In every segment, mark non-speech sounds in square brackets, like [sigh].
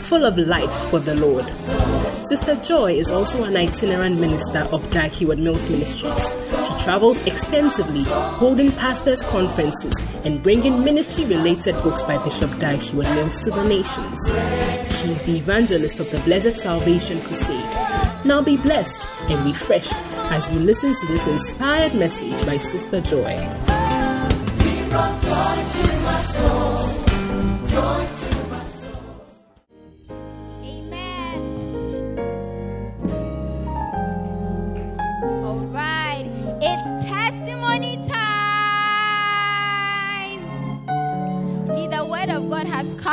full of life for the Lord. Sister Joy is also an itinerant minister of Heward Mills Ministries. She travels extensively, holding pastors' conferences and bringing ministry related books by Bishop Heward Mills to the nations. She is the evangelist of the Blessed Salvation Crusade. Now be blessed and refreshed as you listen to this inspired message by Sister Joy.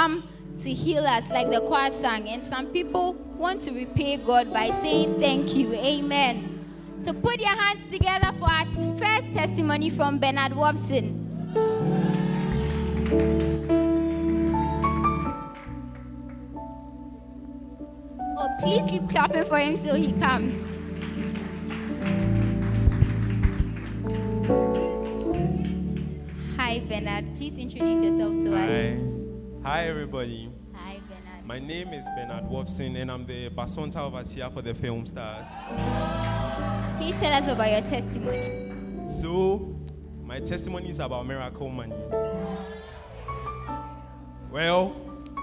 Come to heal us, like the choir sang, and some people want to repay God by saying thank you. Amen. So put your hands together for our first testimony from Bernard Wobson. Oh, please keep clapping for him till he comes. Hi, Bernard. Please introduce yourself to us. Hi. Everybody. Hi, Bernard. My name is Bernard Wobson, and I'm the Basonta overseer for the Film Stars. Please tell us about your testimony. So, my testimony is about miracle money. Well,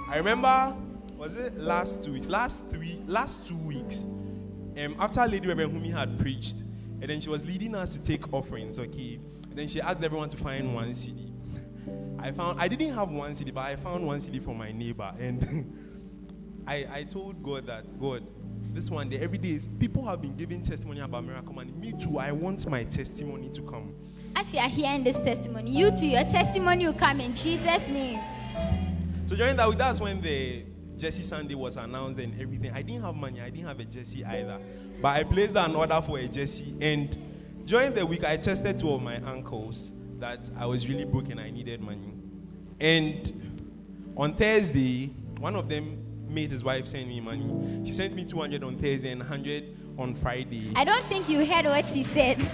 I remember, was it last two weeks? Last three, last two weeks, um, after Lady Reverend Humi had preached, and then she was leading us to take offerings, okay? And then she asked everyone to find one cedi. I found, I didn't have one cedi, but I found one cedi from my neighbor, and [laughs] I, I told God that, God, this one day, every day, is- people have been giving testimony about miracle money. Me too, I want my testimony to come. As you are hearing this testimony, you too, your testimony will come in Jesus' name. So during that week, that's when the Jesse Sunday was announced and everything. I didn't have money. I didn't have a Jesse either. But I placed an order for a Jesse. And during the week, I tested two of my uncles that I was really broke and I needed money. And on Thursday, one of them made his wife send me money. She sent me 200 on Thursday and 100 on Friday. I don't think you heard what he said. [laughs]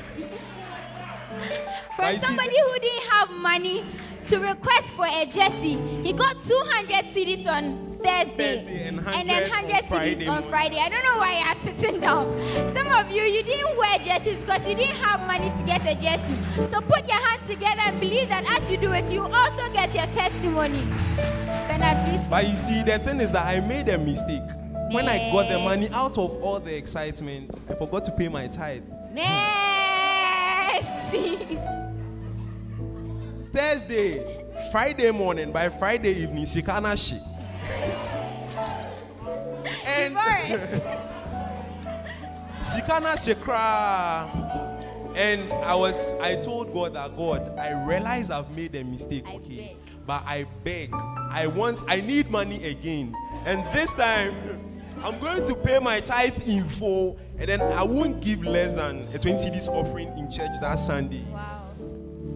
But From somebody who didn't have money to request for a Jesse, he got 200 cedis on Thursday, Thursday and then 100 100 on cedis Friday on. Friday. I don't know why you are sitting down. Some of you, you didn't wear jerseys because you didn't have money to get a Jesse. So put your hands together and believe that as you do it, you also get your testimony. Bernard, please. But you see, the thing is that I made a mistake. When I got the money out of all the excitement, I forgot to pay my tithe. Mercy. Thursday, Friday morning, by Friday evening, Sikana she. And [laughs] Sikana she cry. And I was, I told God that God, I realize I've made a mistake, I okay? beg. But I beg, I want, I need money again. And this time, I'm going to pay my tithe in full, and then I won't give less than a 20 cedis offering in church that Sunday. Wow.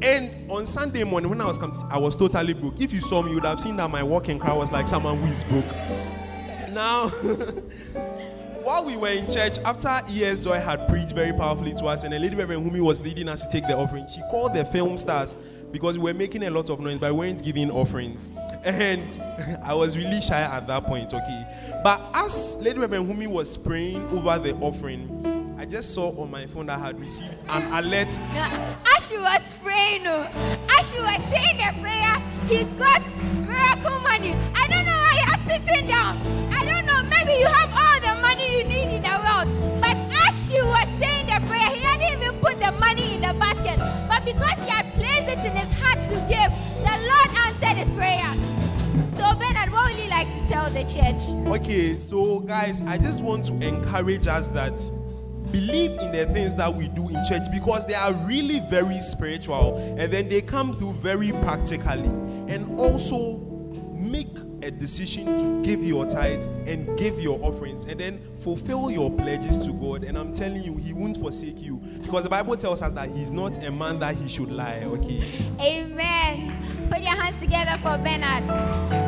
And on Sunday morning, when I was coming, I was totally broke. If you saw me, you would have seen that my walking cry was like someone who is broke. Now, [laughs] while we were in church, after E.S. Joy had preached very powerfully to us, and a lady Reverend Humi was leading us to take the offering, she called the film stars because we were making a lot of noise, but we weren't giving offerings. And [laughs] I was really shy at that point, okay? But as Lady Reverend Humi was praying over the offering, I just saw on my phone that I had received an alert as she was praying, as she was saying the prayer, he got miracle money. I don't know why you're sitting down. I don't know. Maybe you have all the money you need in the world. But as she was saying the prayer, he hadn't even put the money in the basket. But because he had placed it in his heart to give, the Lord answered his prayer. So, Bernard, what would you like to tell the church? Okay, so guys, I just want to encourage us that believe in the things that we do in church because they are really very spiritual and then they come through very practically and also make a decision to give your tithes and give your offerings and then fulfill your pledges to God. And I'm telling you, He won't forsake you because the Bible tells us that He's not a man that He should lie. Okay. Amen. Put your hands together for Bernard.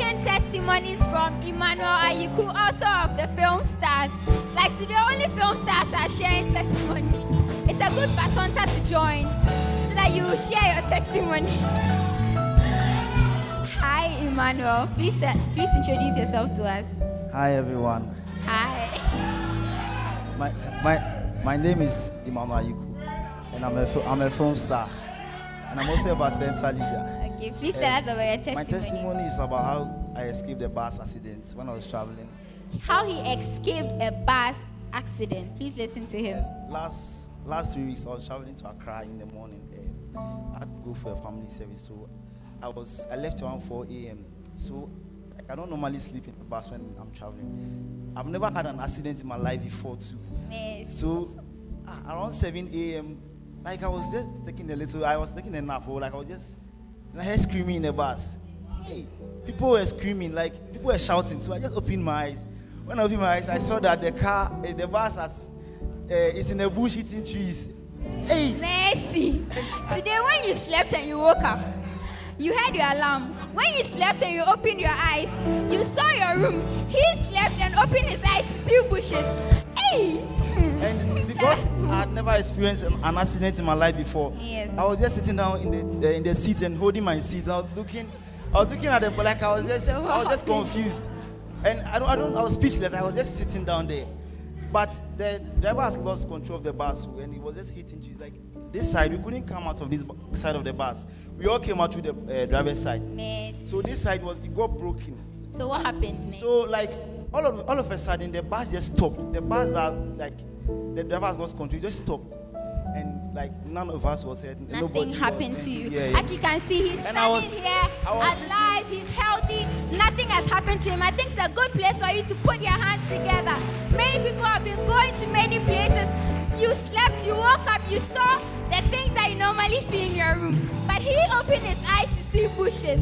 Second testimony is from Emmanuel Ayiku, also of the film stars. It's like today, only film stars are sharing testimonies. It's a good basonta to join so that you will share your testimony. Hi, Emmanuel. Please, please introduce yourself to us. Hi everyone. Hi. My my my name is Emmanuel Ayiku, and I'm a I'm a film star, and I'm also a center leader. Okay, please tell us about your testimony. My testimony is about how I escaped a bus accident when I was traveling. How he escaped a bus accident. Please listen to him. Uh, last last three weeks I was traveling to Accra in the morning. And I had to go for a family service, so I was I left around 4 a.m. So I don't normally sleep in the bus when I'm traveling. I've never had an accident in my life before too. So around 7 a.m., like I was just taking a little, I was taking a nap, or like I was just, and I heard screaming in the bus. Hey, people were screaming, like people were shouting. So I just opened my eyes. When I opened my eyes, I saw that the car, eh, the bus has, uh, is in a bush eating trees. Hey, Mercy. Today, when you slept and you woke up, you heard your alarm. When you slept and you opened your eyes, you saw your room. He slept and opened his eyes to see bushes. Hey! [laughs] And because I had never experienced an, an accident in my life before, Yes. I was just sitting down in the uh, in the seat and holding my seat. I was looking, I was looking at the like I was just So I was just confused, and I don't I don't I was speechless. I was just sitting down there, but the driver has lost control of the bus and he was just hitting trees like this side. We couldn't come out of this side of the bus. We all came out through the uh, driver's side. So this side was it got broken. So, what happened next? So like all of all of a sudden the bus just stopped. The bus that like the driver has lost control just stopped, and like none of us was hurt. Nothing nobody happened to you. Yeah, yeah. As you can see, he's And I was- standing here was sitting- alive. He's healthy. Nothing has happened to him. I think it's a good place for you to put your hands together. Many people have been going to many places. You slept, you woke up, you saw the things that you normally see in your room. But he opened his eyes to see bushes.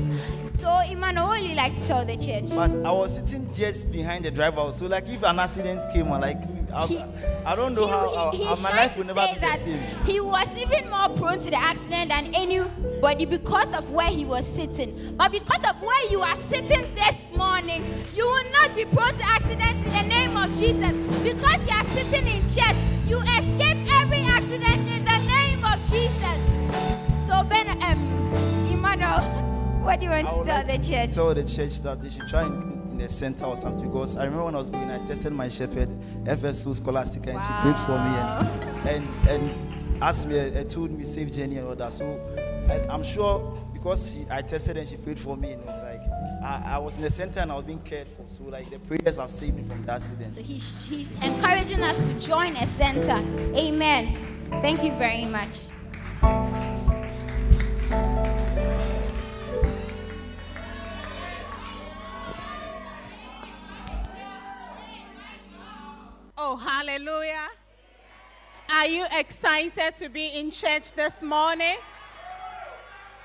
So, Emmanuel, what would you like to tell the church? But I was sitting just behind the driver. So like if an accident came, or like I, He- I don't know He- how, he- how- how my life will never be the that same. He was even more prone to the accident than anybody because of where he was sitting. But because of where you are sitting this morning, you will not be prone to accidents in the name of Jesus. Because you are sitting in church, you escape of Jesus. So, Ben, um, Emmanuel, [laughs] what do you want to tell like the church? Tell the church that they should try in, in the center or something because I remember when I was going, I tested my shepherd, FSU Scholastica, and she prayed for me and and, and asked me, uh, told me safe journey and all that. So I, I'm sure because she, I tested and she prayed for me, you know, like I, I was in the center and I was being cared for. So like the prayers have saved me from the accident. So he's, he's encouraging us to join a center. Amen. Thank you very much. Oh, hallelujah. Are you excited to be in church this morning?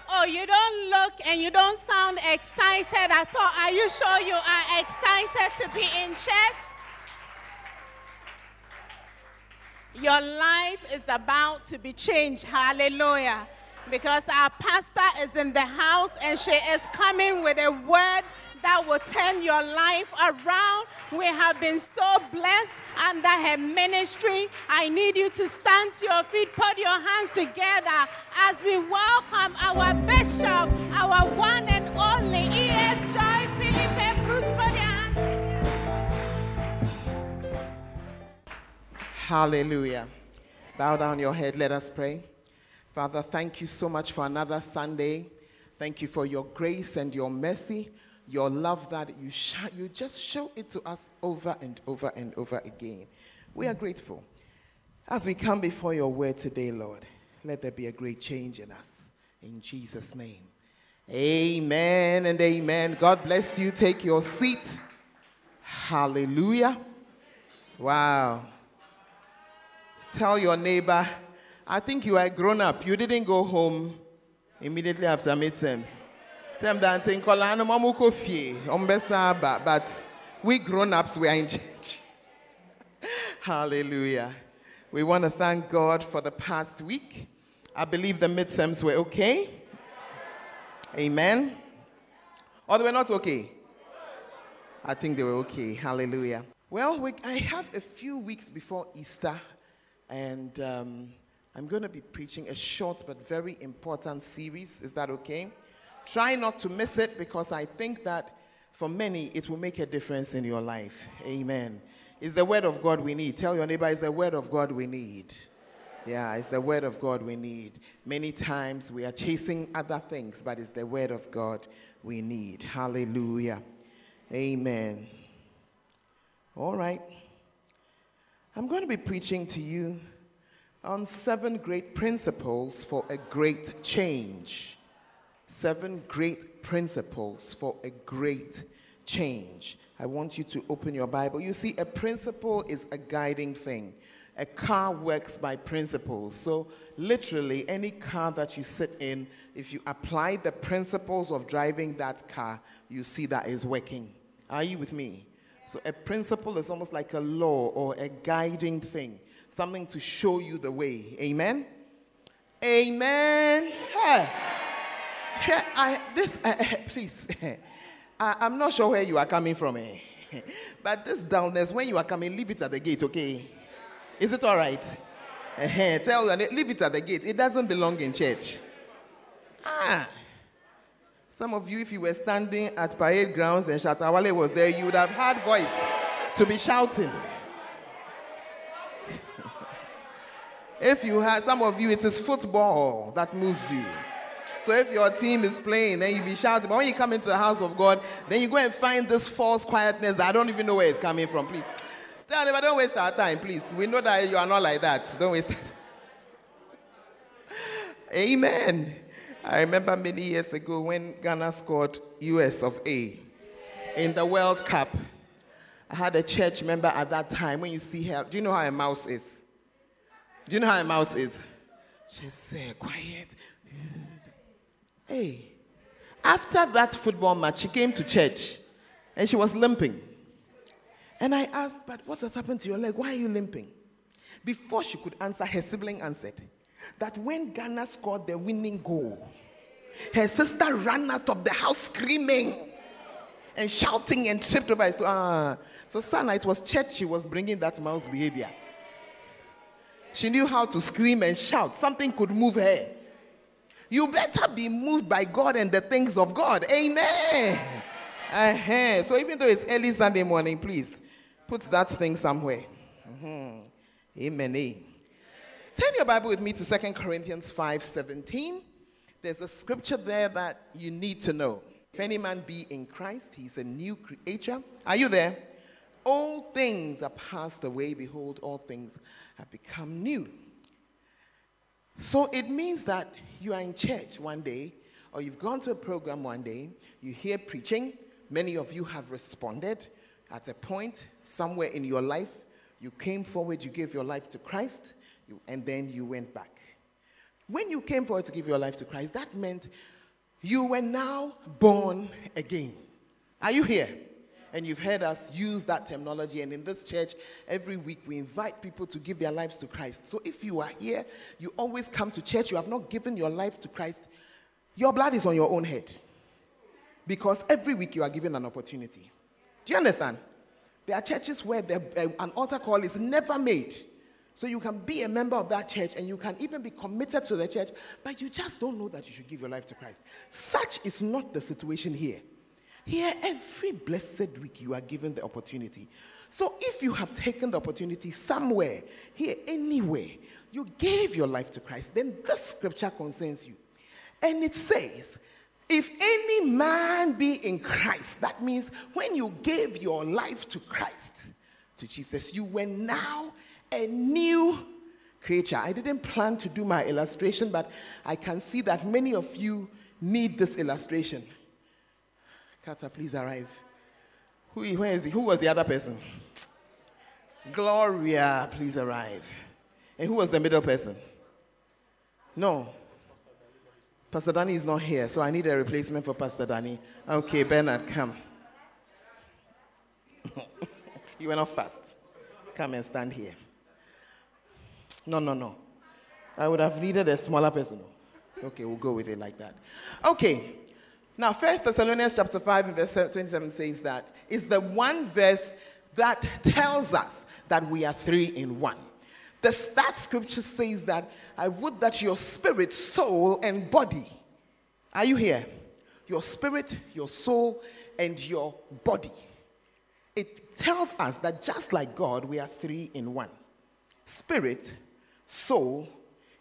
Oh, you don't look and you don't sound excited at all. Are you sure you are excited to be in church? Your life is about to be changed. Hallelujah. Because our pastor is in the house and she is coming with a word that will turn your life around. We have been so blessed under her ministry. I need you to stand to your feet, put your hands together as we welcome our bishop, our one and only E.S. Joy Hallelujah. Bow down your head. Let us pray. Father, thank you so much for another Sunday. Thank you for your grace and your mercy, your love that you, sh- you just show it to us over and over and over again. We are grateful. As we come before your word today, Lord, let there be a great change in us. In Jesus' name. Amen and amen. God bless you. Take your seat. Hallelujah. Wow. Tell your neighbor, I think you are grown up. You didn't go home immediately after midterms. Them mamu kofi ombesaba, but we grown-ups we are in church. [laughs] Hallelujah. We want to thank God for the past week. I believe the midterms were okay. Amen. Or they were not okay? I think they were okay. Hallelujah. Well, we, I have a few weeks before Easter, and um, I'm going to be preaching a short but very important series. Is that okay? Try not to miss it because I think that for many it will make a difference in your life. Amen. It's the word of God we need. Tell your neighbor, it's the word of God we need. Yeah, it's the word of God we need. Many times we are chasing other things, but it's the word of God we need. Hallelujah. Amen. All right. I'm going to be preaching to you on seven great principles for a great change. Seven great principles for a great change. I want you to open your Bible. You see, a principle is a guiding thing. A car works by principles. So, literally, any car that you sit in, if you apply the principles of driving that car, you see that is working. Are you with me? So, a principle is almost like a law or a guiding thing, something to show you the way. Amen? Amen. Hey. I, this, uh, [laughs] please, I, am not sure where you are coming from, eh? [laughs] but this downstairs, when you are coming, leave it at the gate, okay? Is it all right? Uh-huh. [laughs] Tell them, leave it at the gate. It doesn't belong in church. Ah. Some of you, if you were standing at parade grounds and Shatta Wale was there, you would have had voice to be shouting. [laughs] if you had, some of you, it is football that moves you. So if your team is playing, then you be shouting. But when you come into the house of God, then you go and find this false quietness I don't even know where it's coming from. Please. [tsk] Tell them, don't waste our time, please. We know that you are not like that. Don't waste [laughs] Amen. I remember many years ago when Ghana scored US of A in the World Cup. I had a church member at that time. When you see her, do you know how a mouse is? Do you know how a mouse is? She said, quiet. Hey, after that football match, she came to church and she was limping. And I asked, But what has happened to your leg? Why are you limping? Before she could answer, her sibling answered that when Ghana scored the winning goal, her sister ran out of the house screaming and shouting and tripped over. So, ah. so Sana, it was church she was bringing that mouse behavior. She knew how to scream and shout. Something could move her. You better be moved by God and the things of God. Amen. Uh-huh. So even though it's early Sunday morning, please put that thing somewhere. Mm-hmm. Amen. Turn your Bible with me to 2 Corinthians 5:17. There's a scripture there that you need to know. If any man be in Christ, he's a new creature. Are you there? All things are passed away. Behold, all things have become new. So it means that you are in church one day, or you've gone to a program one day, you hear preaching, many of you have responded at a point somewhere in your life. You came forward, you gave your life to Christ, you, and then you went back. When you came forward to give your life to Christ, that meant you were now born again. Are you here? And you've heard us use that terminology. And in this church, every week we invite people to give their lives to Christ. So if you are here, you always come to church, you have not given your life to Christ, your blood is on your own head. Because every week you are given an opportunity. Do you understand? There are churches where uh, an altar call is never made. So you can be a member of that church and you can even be committed to the church, but you just don't know that you should give your life to Christ. Such is not the situation here. Here, every blessed week, you are given the opportunity. So, if you have taken the opportunity somewhere, here, anywhere, you gave your life to Christ, then this scripture concerns you. And it says, if any man be in Christ, that means when you gave your life to Christ, to Jesus, you were now a new creature. I didn't plan to do my illustration, but I can see that many of you need this illustration. Kata, please arrive. Who, where is he? Who was the other person? Gloria, please arrive. And who was the middle person? No. Pastor Danny is not here, so I need a replacement for Pastor Danny. Okay, Bernard, come. [laughs] you were not fast. Come and stand here. No, no, no. I would have needed a smaller person. Okay, we'll go with it like that. Okay. Now, First Thessalonians chapter 5 and verse 27 says that it's the one verse that tells us that we are three in one. The that scripture says that I would that your spirit, soul, and body. Are you here? Your spirit, your soul, and your body. It tells us that just like God, we are three in one spirit, soul,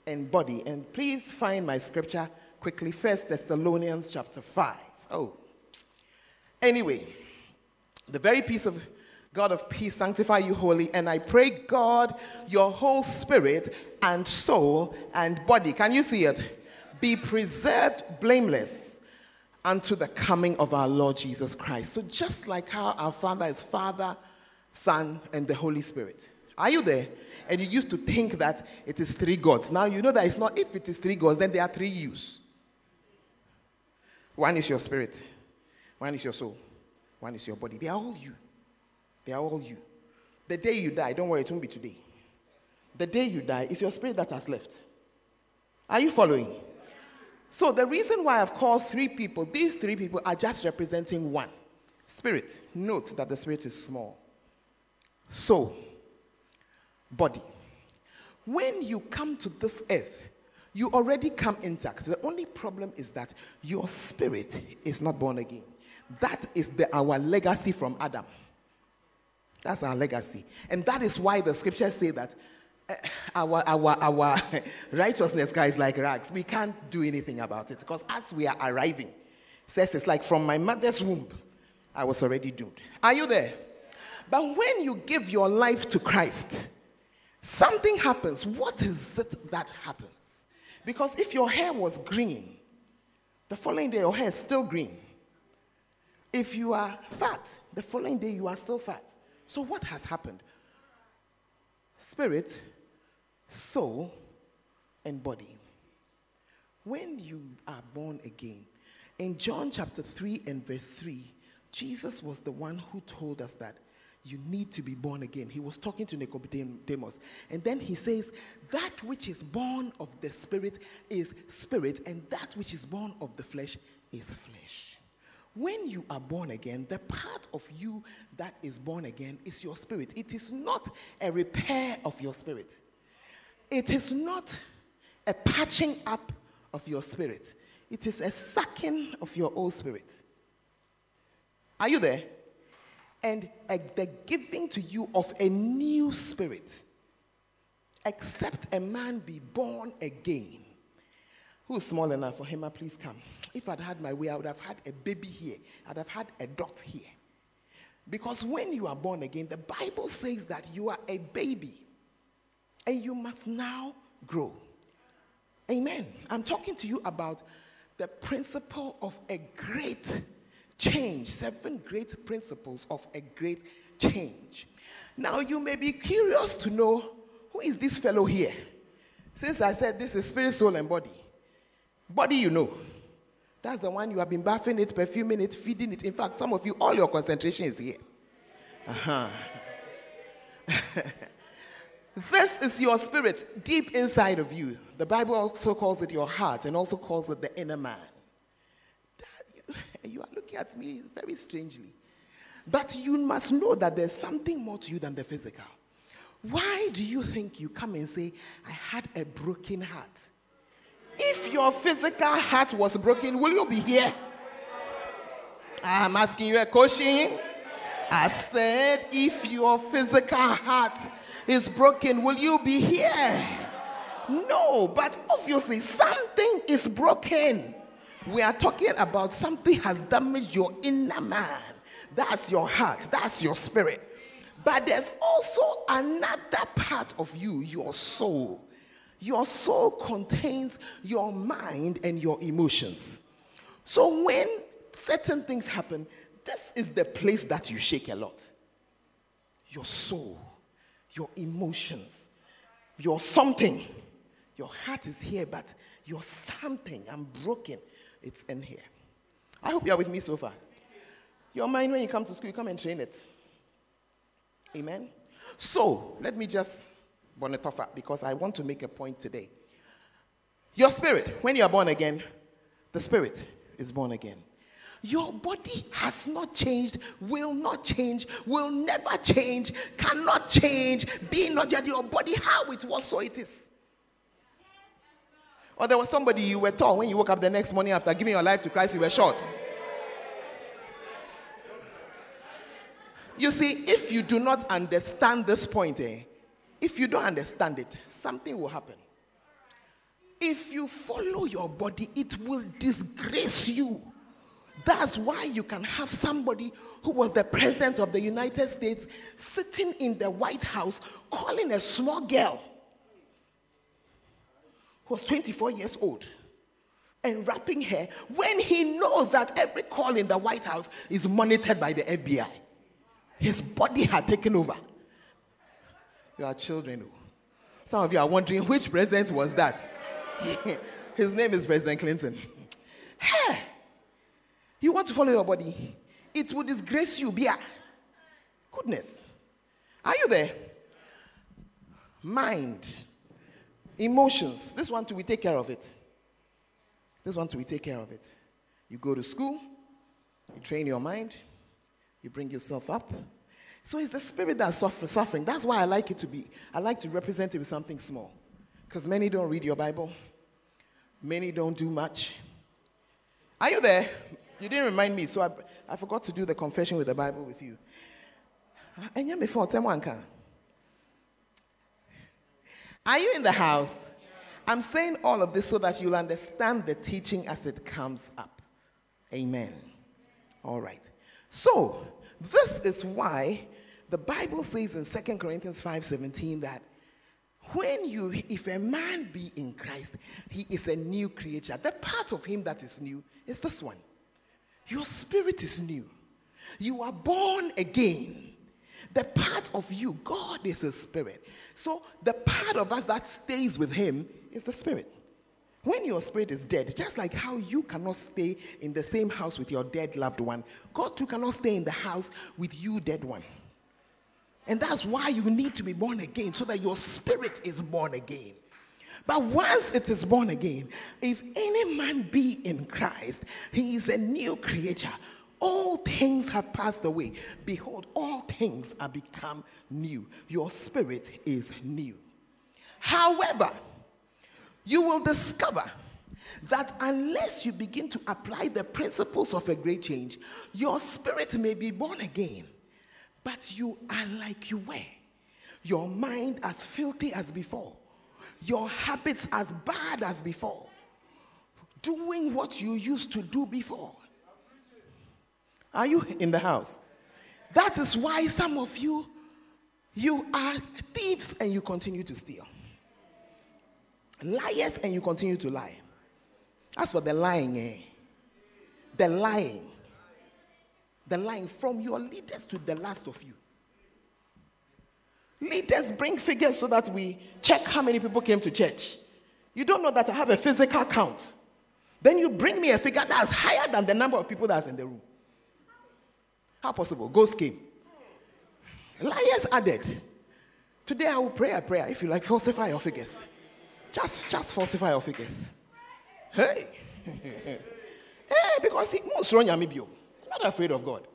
and body. And please find my scripture quickly. First Thessalonians chapter 5. Oh. Anyway, the very peace of God of peace, sanctify you wholly. And I pray, God, your whole spirit and soul and body, can you see it? Be preserved blameless unto the coming of our Lord Jesus Christ. So, just like how our Father is Father, Son, and the Holy Spirit. Are you there? And you used to think that it is three gods. Now you know that it's not. If it is three gods, then there are three yous. One is your spirit, one is your soul, one is your body. They are all you. They are all you. The day you die, don't worry, it won't be today. The day you die, it's your spirit that has left. Are you following? So, the reason why I've called three people, these three people are just representing one spirit. Note that the spirit is small. Soul, body. When you come to this earth, you already come intact. The only problem is that your spirit is not born again. That is the, our legacy from Adam. That's our legacy. And that is why the scriptures say that uh, our, our, our [laughs] righteousness cries like rags. We can't do anything about it because as we are arriving, says it's like from my mother's womb, I was already doomed. Are you there? But when you give your life to Christ, something happens. What is it that happens? Because if your hair was green, the following day your hair is still green. If you are fat, the following day you are still fat. So, what has happened? Spirit, soul, and body. When you are born again, in John chapter 3 and verse 3, Jesus was the one who told us that you need to be born again. He was talking to Nicodemus. And then he says, That which is born of the Spirit is spirit, and that which is born of the flesh is flesh. When you are born again, the part of you that is born again is your spirit. It is not a repair of your spirit, it is not a patching up of your spirit, it is a sucking of your old spirit. Are you there? And a, the giving to you of a new spirit. Except a man be born again. Who's small enough for him? Ah, please come. If I'd had my way, I would have had a baby here, I'd have had a dot here. Because when you are born again, the Bible says that you are a baby and you must now grow. Amen. I'm talking to you about the principle of a great change, seven great principles of a great change. Now, you may be curious to know who is this fellow here? Since I said this is spirit, soul, and body. Body, you know. That's the one you have been bathing it, perfuming it, feeding it. In fact, some of you, all your concentration is here. Uh-huh. [laughs] this is your spirit deep inside of you. The Bible also calls it your heart and also calls it the inner man. [laughs] you, are looking at me very strangely. But you must know that there's something more to you than the physical. Why do you think you come and say, I had a broken heart? If your physical heart was broken, will you be here? I'm asking you a question. I said, if your physical heart is broken, will you be here? No, but obviously something is broken. We are talking about something has damaged your inner man. That's your heart, that's your spirit. But there's also another part of you, your soul. Your soul contains your mind and your emotions. So when certain things happen, this is the place that you shake a lot. Your soul, your emotions, your something, Your heart is here, but you're something. I'm broken. It's in here. I hope you're with me so far. Your mind, when you come to school, you come and train it. Amen. So let me just burn it off because I want to make a point today. Your spirit, when you are born again, the spirit is born again. Your body has not changed, will not change, will never change, cannot change, be not yet your body how it was, so it is. Or there was somebody you were tall when you woke up the next morning after giving your life to Christ, you were short. You see, if you do not understand this point, eh, if you don't understand it, something will happen. If you follow your body, it will disgrace you. That's why you can have somebody who was the president of the United States sitting in the White House calling a small girl was 24 years old and wrapping her when he knows that every call in the White House is monitored by the FBI. His body had taken over. You are children. Oh. Some of you are wondering which president was that? [laughs] His name is President Clinton. Hey, you want to follow your body? It will disgrace you, Bia. Goodness. Are you there? Mind, emotions. This one too, we take care of it. This one too, we take care of it. You go to school, you train your mind, you bring yourself up. So it's the spirit that's suffering. That's why I like it to be, I like to represent it with something small. Because many don't read your Bible, many don't do much. Are you there? You didn't remind me, so I, I forgot to do the confession with the Bible with you. Are you in the house? I'm saying all of this so that you'll understand the teaching as it comes up. Amen. All right. So, this is why the Bible says in 2 Corinthians 5:17 that when you if a man be in Christ, he is a new creature. The part of him that is new is this one. Your spirit is new. You are born again. The part of you, God is a spirit. So the part of us that stays with him is the spirit. When your spirit is dead, just like how you cannot stay in the same house with your dead loved one, God too cannot stay in the house with you, dead one. And that's why you need to be born again, so that your spirit is born again. But once it is born again, if any man be in Christ, he is a new creature. All things have passed away. Behold, all things are become new. Your spirit is new. However, you will discover that unless you begin to apply the principles of a great change, your spirit may be born again, but you are like you were. Your mind as filthy as before, your habits as bad as before, doing what you used to do before. Are you in the house? That is why some of you you are thieves and you continue to steal liars and you continue to lie. As for the lying, eh? The lying. The lying from your leaders to the last of you. Leaders bring figures so that we check how many people came to church. You don't know that I have a physical count. Then you bring me a figure that's higher than the number of people that's in the room. How possible? Ghost came. Liars added. Today I will pray a prayer if you like falsify your figures. Just, just falsify your figures. Hey. [laughs] hey, because he moves wrong Yamibio. Not afraid of God.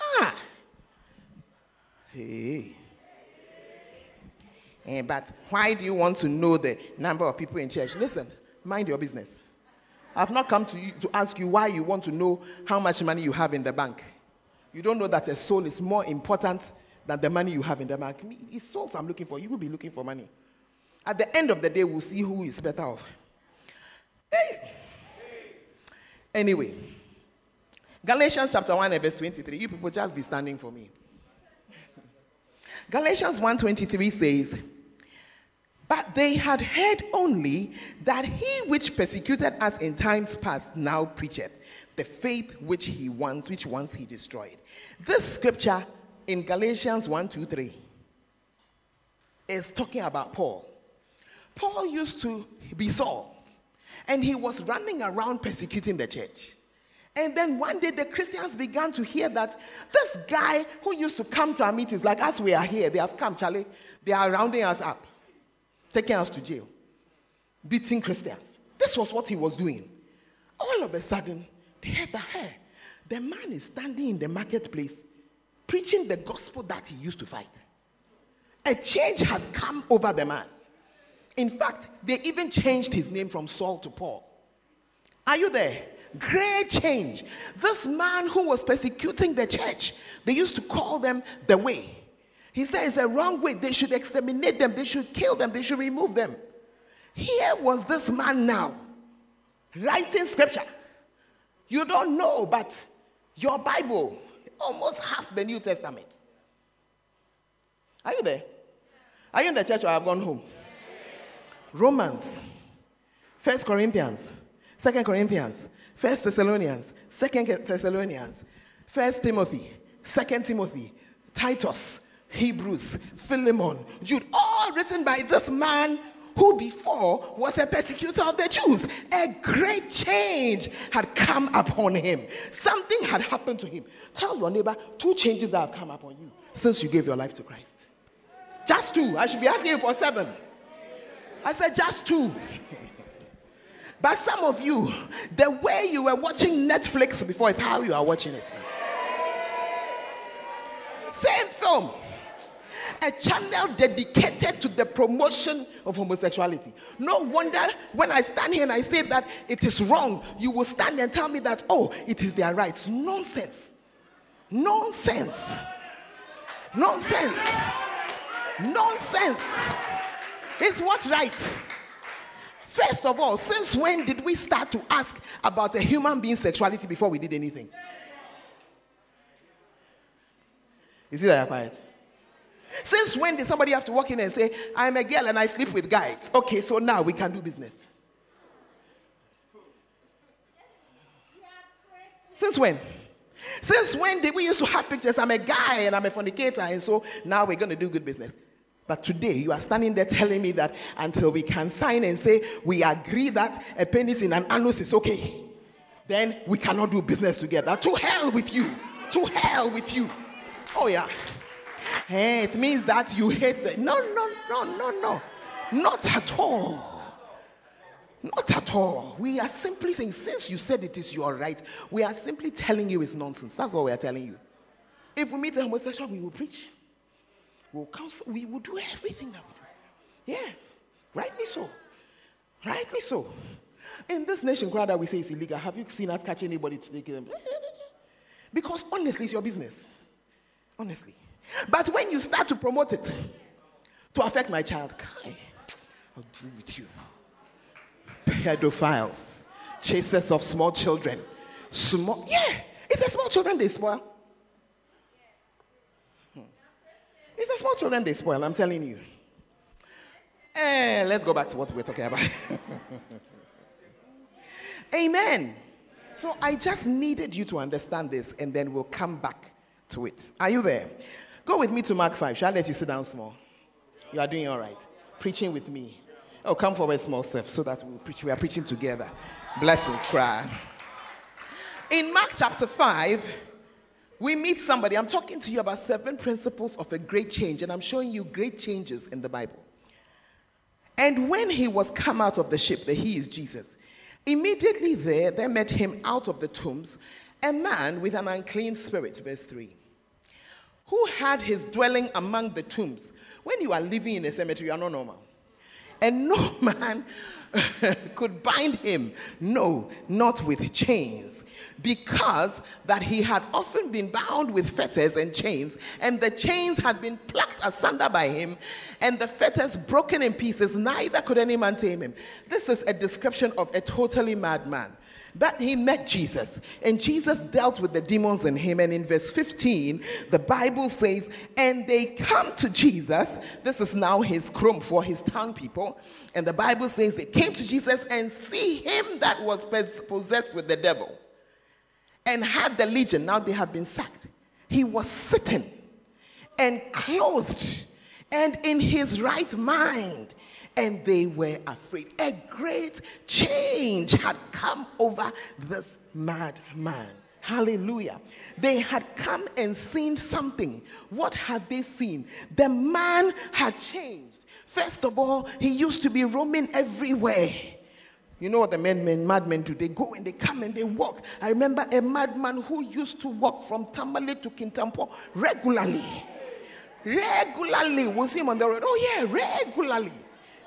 Ah. Hey. Eh, but why do you want to know the number of people in church? Listen, mind your business. I've not come to you to ask you why you want to know how much money you have in the bank. You don't know that a soul is more important than the money you have in the bank. It's souls I'm looking for. You will be looking for money. At the end of the day, we'll see who is better off. Hey. Anyway, Galatians chapter 1 verse 23. You people just be standing for me. Galatians 1:23 says, But they had heard only that he which persecuted us in times past now preacheth the faith which he once, which once he destroyed. This scripture in Galatians 1, 2, 3 is talking about Paul. Paul used to be Saul, and he was running around persecuting the church. And then one day the Christians began to hear that this guy who used to come to our meetings, like as we are here, they have come, Charlie, they are rounding us up, taking us to jail, beating Christians. This was what he was doing. All of a sudden, heard that, hey, the man is standing in the marketplace preaching the gospel that he used to fight. A change has come over the man. In fact, they even changed his name from Saul to Paul. Are you there? Great change. This man who was persecuting the church, they used to call them the way. He said it's a wrong way. They should exterminate them, they should kill them, they should remove them. Here was this man now writing scripture. You don't know, but your Bible, almost half the New Testament. Are you there? Are you in the church or have gone home? Romans, First Corinthians, Second Corinthians, First Thessalonians, Second Thessalonians, First Timothy, Second Timothy, Titus, Hebrews, Philemon, Jude, all written by this man who before was a persecutor of the Jews. A great change had come upon him. Something had happened to him. Tell your neighbor two changes that have come upon you since you gave your life to Christ. Just two. I should be asking you for seven. I said just two. [laughs] but some of you, the way you were watching Netflix before is how you are watching it now. Same film a channel dedicated to the promotion of homosexuality. No wonder when I stand here and I say that it is wrong, you will stand and tell me that, oh, it is their rights. Nonsense. Nonsense. Nonsense. Nonsense. It's what right? First of all, since when did we start to ask about a human being's sexuality before we did anything? You see that you're quiet? Since when did somebody have to walk in and say, I'm a girl and I sleep with guys? Okay, so now we can do business. Since when? Since when did we used to have pictures? I'm a guy and I'm a fornicator, and so now we're going to do good business. But today you are standing there telling me that until we can sign and say we agree that a penis in an anus is okay, then we cannot do business together. To hell with you. To hell with you. Oh, yeah. Hey, it means that you hate the. No, no, no, no, no. Not at all. Not at all. We are simply saying, since you said it is your right, we are simply telling you it's nonsense. That's what we are telling you. If we meet a homosexual, we will preach. We'll counsel. We will do everything that we do. Yeah, rightly so. Rightly so. In this nation, crowd that we say is illegal, have you seen us catch anybody taking them? Because honestly, it's your business. Honestly. But when you start to promote it to affect my child, Kai, I'll deal with you. Pedophiles, chasers of small children. Small, yeah, it's the small children they spoil. Hmm. It's the small children they spoil, I'm telling you. Eh, let's go back to what we're talking about. [laughs] Amen. So I just needed you to understand this, and then we'll come back to it. Are you there? Go with me to Mark 5. Shall I let you sit down small? You are doing all right. Preaching with me. Oh, come forward, small self, so that we'll preach. We are preaching together. Blessings, cry. In Mark chapter 5, we meet somebody. I'm talking to you about seven principles of a great change, and I'm showing you great changes in the Bible. And when he was come out of the ship, that he is Jesus, immediately there, there met him out of the tombs a man with an unclean spirit, verse 3 who had his dwelling among the tombs. When you are living in a cemetery, you are not normal. And no [laughs] man [laughs] could bind him, no, not with chains, because that he had often been bound with fetters and chains, and the chains had been plucked asunder by him, and the fetters broken in pieces, neither could any man tame him. This is a description of a totally mad man. But he met Jesus, and Jesus dealt with the demons in him. And in verse 15, the Bible says, And they come to Jesus. This is now his chrome for his town people. And the Bible says they came to Jesus and see him that was possessed with the devil and had the legion. Now they have been sacked. He was sitting and clothed and in his right mind and they were afraid. A great change had come over this madman. Hallelujah. They had come and seen something. What had they seen? The man had changed. First of all, he used to be roaming everywhere. You know what the men, men, madmen do? They go and they come and they walk. I remember a madman who used to walk from Tamale to Kintampo regularly. Regularly. We'll see him on the road. Oh, yeah, regularly.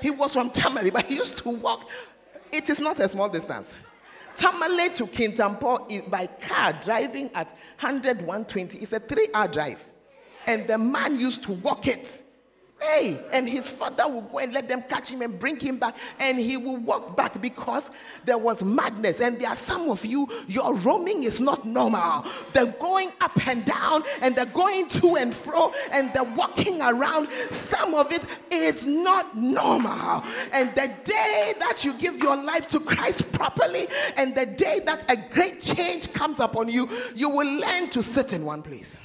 He was from Tamale, but he used to walk. It is not a small distance. Tamale to Kintampo by car driving at 100, 120. It's a three hour drive. And the man used to walk it. Hey, and his father will go and let them catch him and bring him back, and he will walk back because there was madness. And there are some of you, your roaming is not normal. They're going up and down, and they're going to and fro, and they're walking around. Some of it is not normal. And the day that you give your life to Christ properly, and the day that a great change comes upon you, you will learn to sit in one place.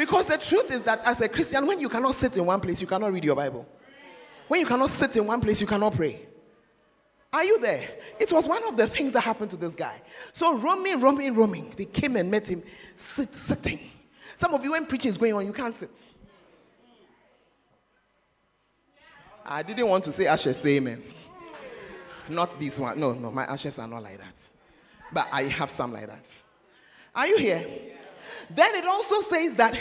Because the truth is that as a Christian, when you cannot sit in one place, you cannot read your Bible. When you cannot sit in one place, you cannot pray. Are you there? It was one of the things that happened to this guy. So roaming, roaming, roaming. They came and met him sit, sitting. Some of you, when preaching is going on, you can't sit. I didn't want to say ashes, say amen. Not this one. No, no, my ashes are not like that. But I have some like that. Are you here? Then it also says that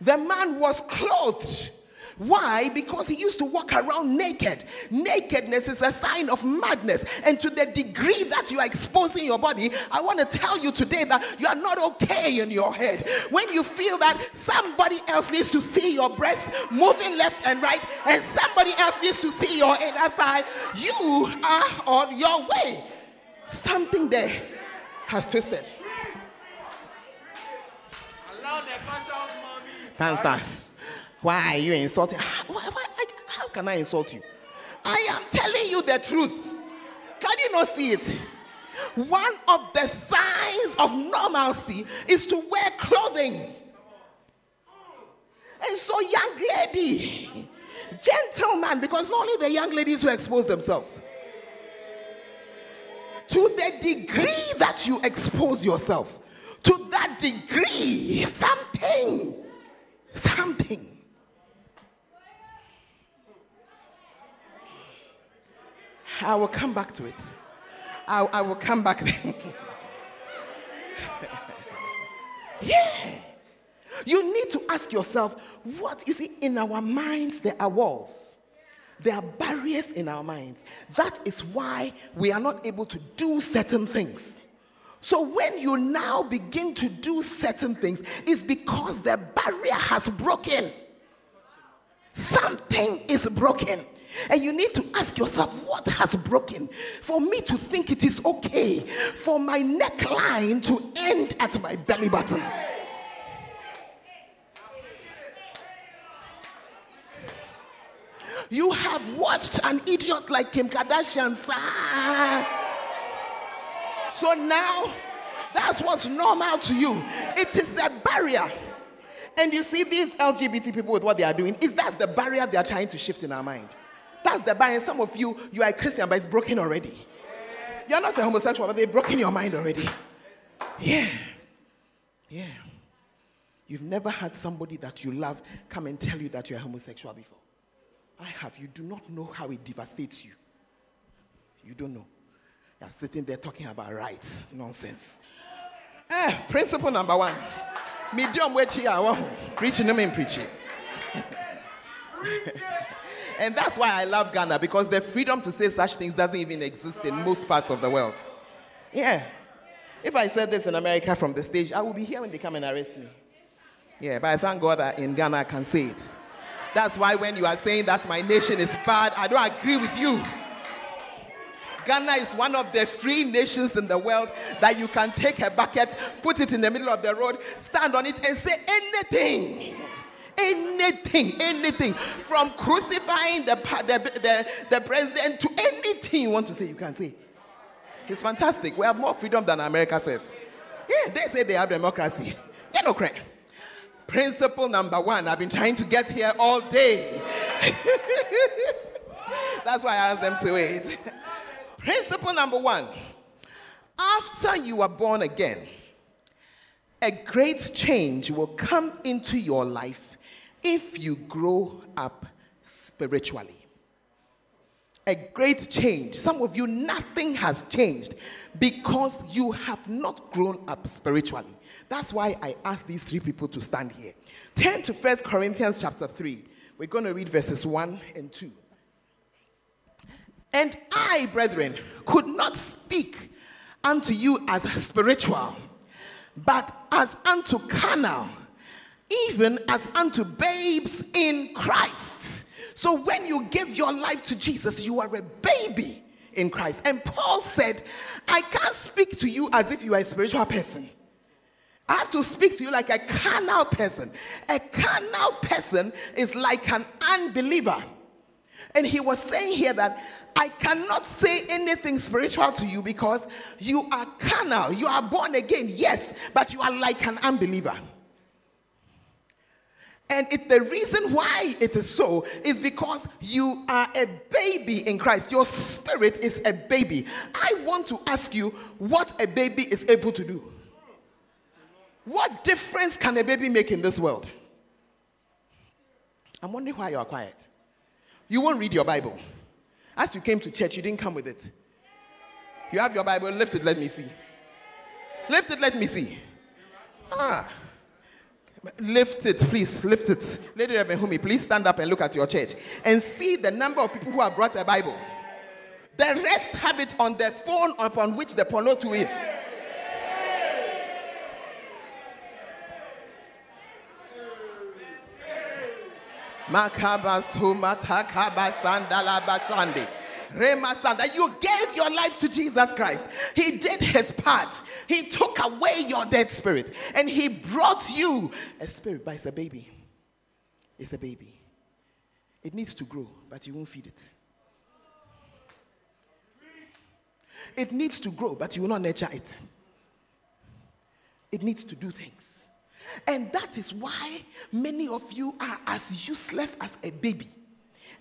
the man was clothed. Why? Because he used to walk around naked. Nakedness is a sign of madness. And to the degree that you are exposing your body, I want to tell you today that you are not okay in your head. When you feel that somebody else needs to see your breast moving left and right, and somebody else needs to see your inner thigh, you are on your way. Something there has twisted. Can't Why are you insulting? Ah, why, why, how can I insult you? I am telling you the truth. Can you not see it? One of the signs of normalcy is to wear clothing. And so, young lady, gentleman, because not only the young ladies who expose themselves, to the degree that you expose yourself, to that degree, something Something. I will come back to it. I, I will come back then. [laughs] yeah. You need to ask yourself, what is it in our minds? There are walls. There are barriers in our minds. That is why we are not able to do certain things. So when you now begin to do certain things, it's because the barrier has broken. Something is broken. And you need to ask yourself, what has broken for me to think it is okay for my neckline to end at my belly button? You have watched an idiot like Kim Kardashian, sir. So now, that's what's normal to you. It is a barrier. And you see, these LGBT people with what they are doing, is that the barrier they are trying to shift in our mind? That's the barrier. Some of you, you are a Christian, but it's broken already. You're not a homosexual, but they've broken your mind already. Yeah. Yeah. You've never had somebody that you love come and tell you that you're homosexual before. I have. You do not know how it devastates you. You don't know. You're sitting there talking about rights. Nonsense. Eh, principle number one. Medium wage here. Preaching, no mean preaching. [laughs] and that's why I love Ghana because the freedom to say such things doesn't even exist in most parts of the world. Yeah. If I said this in America from the stage, I will be here when they come and arrest me. Yeah, but I thank God that in Ghana I can say it. That's why when you are saying that my nation is bad, I don't agree with you. Ghana is one of the free nations in the world that you can take a bucket, put it in the middle of the road, stand on it, and say anything anything, anything, from crucifying the, the, the, the, president to anything you want to say, you can say. It's fantastic. We have more freedom than America says. Yeah, they say they have democracy. [laughs] Yeah, no credit. Principle number one, I've been trying to get here all day. [laughs] That's why I asked them to wait. [laughs] Principle number one after you are born again, a great change will come into your life if you grow up spiritually. A great change. Some of you, nothing has changed because you have not grown up spiritually. That's why I asked these three people to stand here. Turn to First Corinthians chapter 3. We're going to read verses 1 and 2. And I, brethren, could not speak unto you as spiritual, but as unto carnal, even as unto babes in Christ. So when you give your life to Jesus, you are a baby in Christ. And Paul said, I can't speak to you as if you are a spiritual person. I have to speak to you like a carnal person. A carnal person is like an unbeliever. And he was saying here that I cannot say anything spiritual to you because you are carnal. You are born again, yes, but you are like an unbeliever. And it, the reason why it is so is because you are a baby in Christ. Your spirit is a baby. I want to ask you what a baby is able to do. What difference can a baby make in this world? I'm wondering why you are quiet. You won't read your Bible. As you came to church, you didn't come with it. You have your Bible, lift it, let me see. Lift it, let me see. Ah. Lift it, please, lift it. Lady Reverend Humi, please stand up and look at your church and see the number of people who have brought a Bible. The rest have it on their phone upon which the Ponotu is. You gave your life to Jesus Christ. He did his part. He took away your dead spirit and he brought you a spirit, but it's a baby. It's a baby. It needs to grow, but you won't feed it. It needs to grow, but you will not nurture it. It needs to do things. And that is why many of you are as useless as a baby.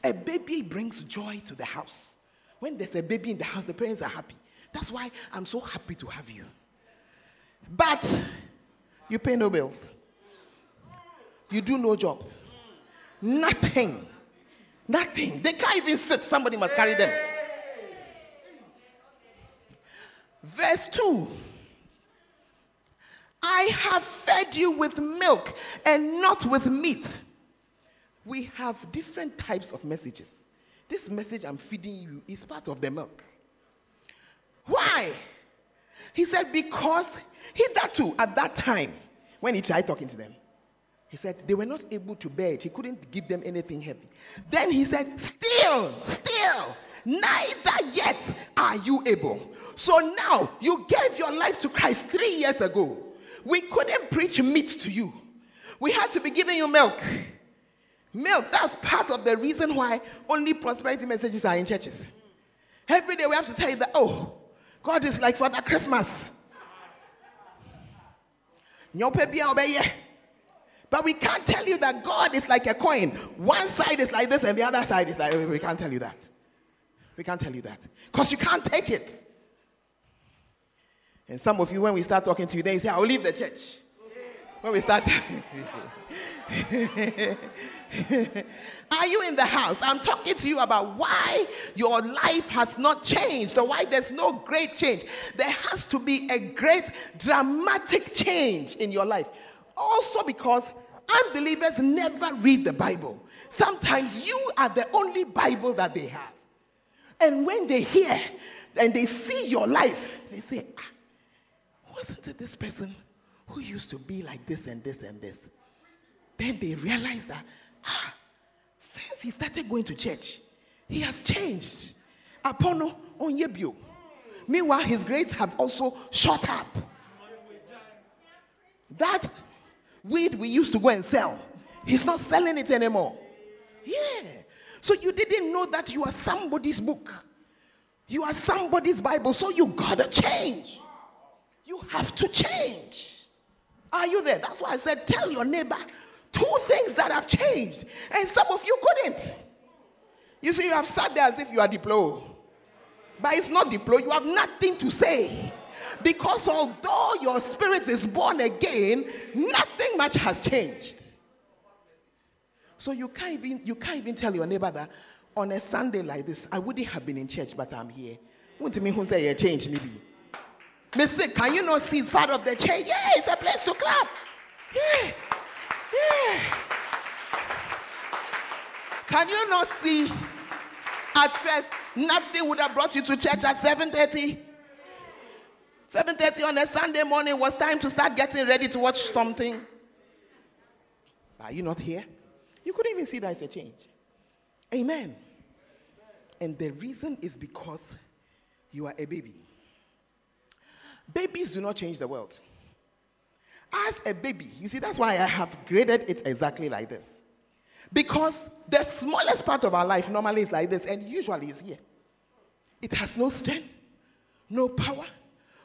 A baby brings joy to the house. When there's a baby in the house, the parents are happy. That's why I'm so happy to have you. But you pay no bills, you do no job, nothing. Nothing. They can't even sit. Somebody must carry them. Verse 2 I have fed you with milk and not with meat. We have different types of messages. This message I'm feeding you is part of the milk. Why? He said, because he that too at that time, when he tried talking to them, he said they were not able to bear it. He couldn't give them anything heavy. Then he said, Still, still, neither yet are you able. So now you gave your life to Christ three years ago. We couldn't preach meat to you. We had to be giving you milk. Milk, that's part of the reason why only prosperity messages are in churches. Every day we have to tell you that, oh, God is like Father Christmas. But we can't tell you that God is like a coin. One side is like this and the other side is like, we can't tell you that. We can't tell you that. Because you can't take it. And some of you, when we start talking to you, then you say, I'll leave the church. When we start. [laughs] Are you in the house? I'm talking to you about why your life has not changed or why there's no great change. There has to be a great dramatic change in your life. Also, because unbelievers never read the Bible. Sometimes you are the only Bible that they have. And when they hear and they see your life, they say, ah, wasn't it this person who used to be like this and this and this? Then they realized that, ah, since he started going to church, he has changed. Apono onyebio. Meanwhile, his grades have also shot up. That weed we used to go and sell, he's not selling it anymore. Yeah. So you didn't know that you are somebody's book. You are somebody's Bible, so you gotta change. You have to change. Are you there? That's why I said, tell your neighbor two things that have changed. And some of you couldn't. You see, you have sat there as if you are deployed. But it's not deployed. You have nothing to say. Because although your spirit is born again, nothing much has changed. So you can't even you can't even tell your neighbor that on a Sunday like this, I wouldn't have been in church, but I'm here. You mean who say change, Nibi? Mister, can you not see it's part of the change? Yeah, it's a place to clap. Yeah. Yeah. Can you not see at first nothing would have brought you to church at 7:30? 7:30 on a Sunday morning was time to start getting ready to watch something. Are you not here? You couldn't even see that it's a change. Amen. And the reason is because you are a baby. Babies do not change the world. As a baby, you see, that's why I have graded it exactly like this. Because the smallest part of our life normally is like this, and usually is here. It has no strength, no power,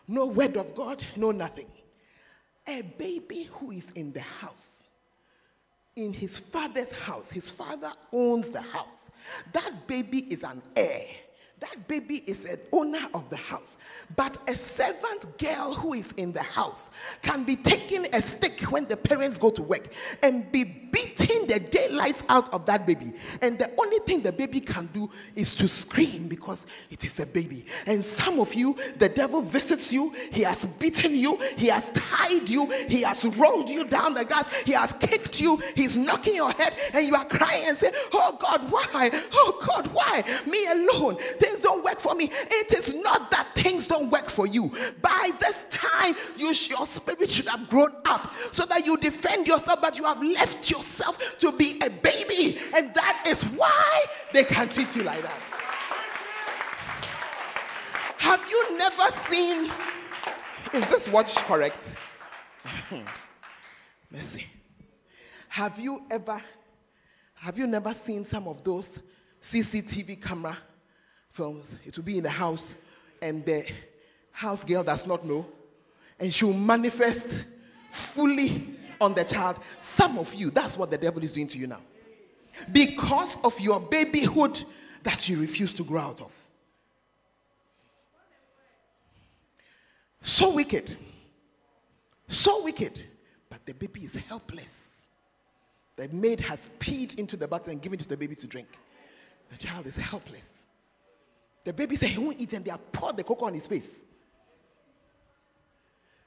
no word of God, no nothing. A baby who is in the house, in his father's house, his father owns the house. That baby is an heir that baby is an owner of the house. But a servant girl who is in the house can be taking a stick when the parents go to work and be beating the daylights out of that baby. And the only thing the baby can do is to scream because it is a baby. And some of you, the devil visits you, he has beaten you, he has tied you, he has rolled you down the grass, he has kicked you, he's knocking your head, and you are crying and saying, Oh God, why? Oh God, why? Me alone. Things don't work for me. It is not that things don't work for you. By this time, you, your spirit should have grown up so that you defend yourself, but you have left yourself to be a baby. And that is why they can treat you like that. Have you never seen? Is this watch correct? [laughs] Mercy. Have you ever, have you never seen some of those CCTV camera films? It will be in the house, and the house girl does not know, and she will manifest fully on the child. Some of you, that's what the devil is doing to you now. Because of your babyhood that you refuse to grow out of. So wicked. So wicked. But the baby is helpless. The maid has peed into the bottle and given to the baby to drink. The child is helpless. The baby said he won't eat and they have poured the cocoa on his face.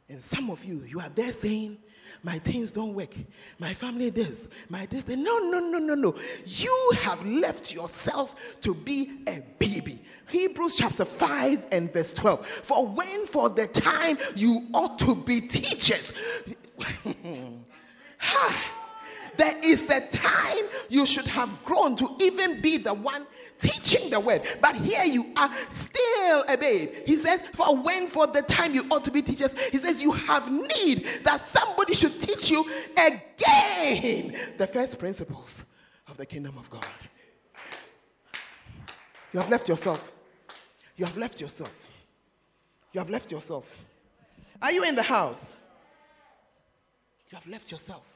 And some of you, you are there saying, My things don't work. My family does. My this. No, no, no, no, no. You have left yourself to be a baby. Hebrews chapter 5 and verse 12. For when for the time you ought to be teachers. [laughs] there is a time you should have grown to even be the one teaching the word. But here you are still a babe. He says, For when for the time you ought to be teachers, he says, You have need that somebody should teach you again the first principles of the kingdom of God. You have left yourself. You have left yourself. You have left yourself. Are you in the house? You have left yourself.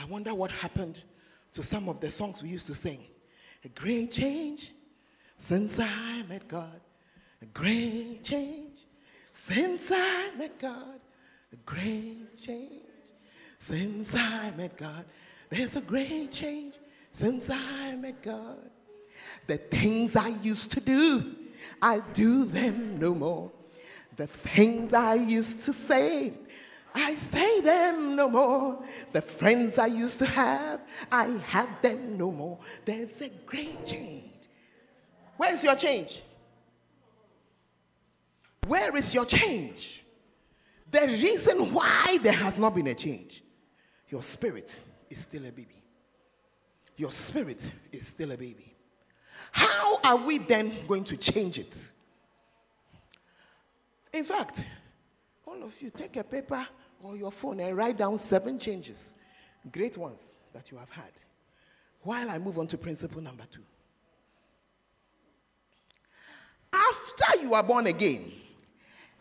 I wonder what happened to some of the songs we used to sing. A great change since I met God. A great change since I met God. A great change since I met God. There's a great change since I met God. The things I used to do, I do them no more. The things I used to say, I say them no more. The friends I used to have, I have them no more. There's a great change. Where's your change? Where is your change? The reason why there has not been a change, your spirit is still a baby. Your spirit is still a baby. How are we then going to change it? In fact, all of you take a paper or your phone and write down seven changes, great ones that you have had. While I move on to principle number two. After you are born again,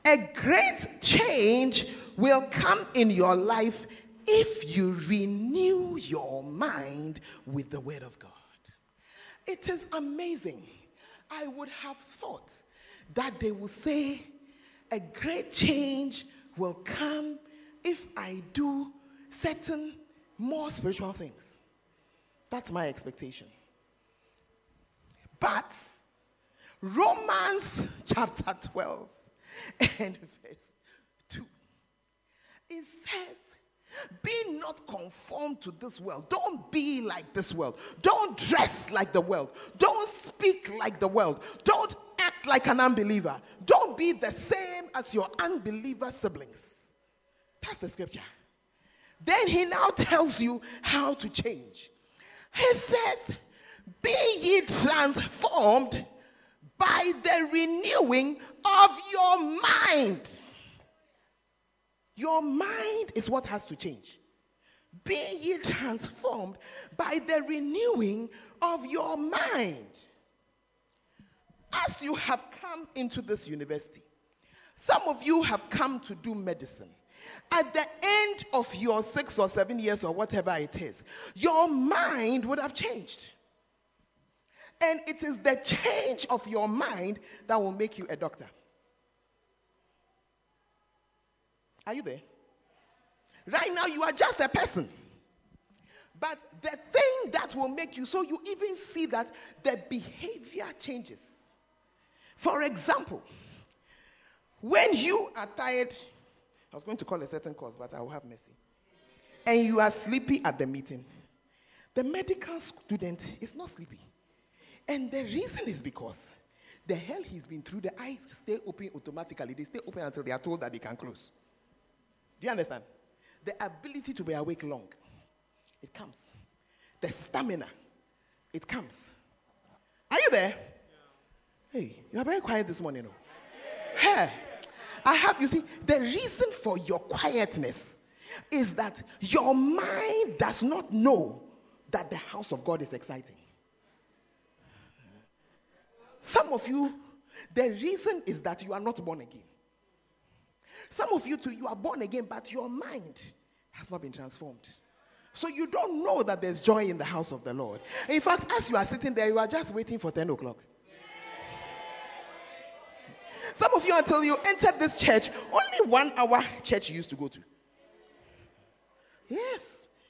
a great change will come in your life if you renew your mind with the Word of God. It is amazing. I would have thought that they would say a great change will come if I do certain more spiritual things. That's my expectation. But Romans chapter 12 and verse 2, it says, be not conformed to this world. Don't be like this world. Don't dress like the world. Don't speak like the world. Don't like an unbeliever. Don't be the same as your unbeliever siblings. That's the scripture. Then he now tells you how to change. He says, Be ye transformed by the renewing of your mind. Your mind is what has to change. Be ye transformed by the renewing of your mind. As you have come into this university, some of you have come to do medicine. At the end of your six or seven years or whatever it is, your mind would have changed. And it is the change of your mind that will make you a doctor. Are you there? Right now, you are just a person. But the thing that will make you so you even see that the behavior changes. For example, when you are tired, I was going to call a certain cause, but I will have mercy. And you are sleepy at the meeting, the medical student is not sleepy. And the reason is because the hell he's been through, the eyes stay open automatically. They stay open until they are told that they can close. Do you understand? The ability to be awake long, it comes. The stamina, it comes. Are you there? Hey, you are very quiet this morning. No? Hey, I have, you see, the reason for your quietness is that your mind does not know that the house of God is exciting. Some of you, the reason is that you are not born again. Some of you too, you are born again, but your mind has not been transformed. So you don't know that there's joy in the house of the Lord. In fact, as you are sitting there, you are just waiting for 10 o'clock. Some of you, until you entered this church, only one hour church you used to go to. Yes,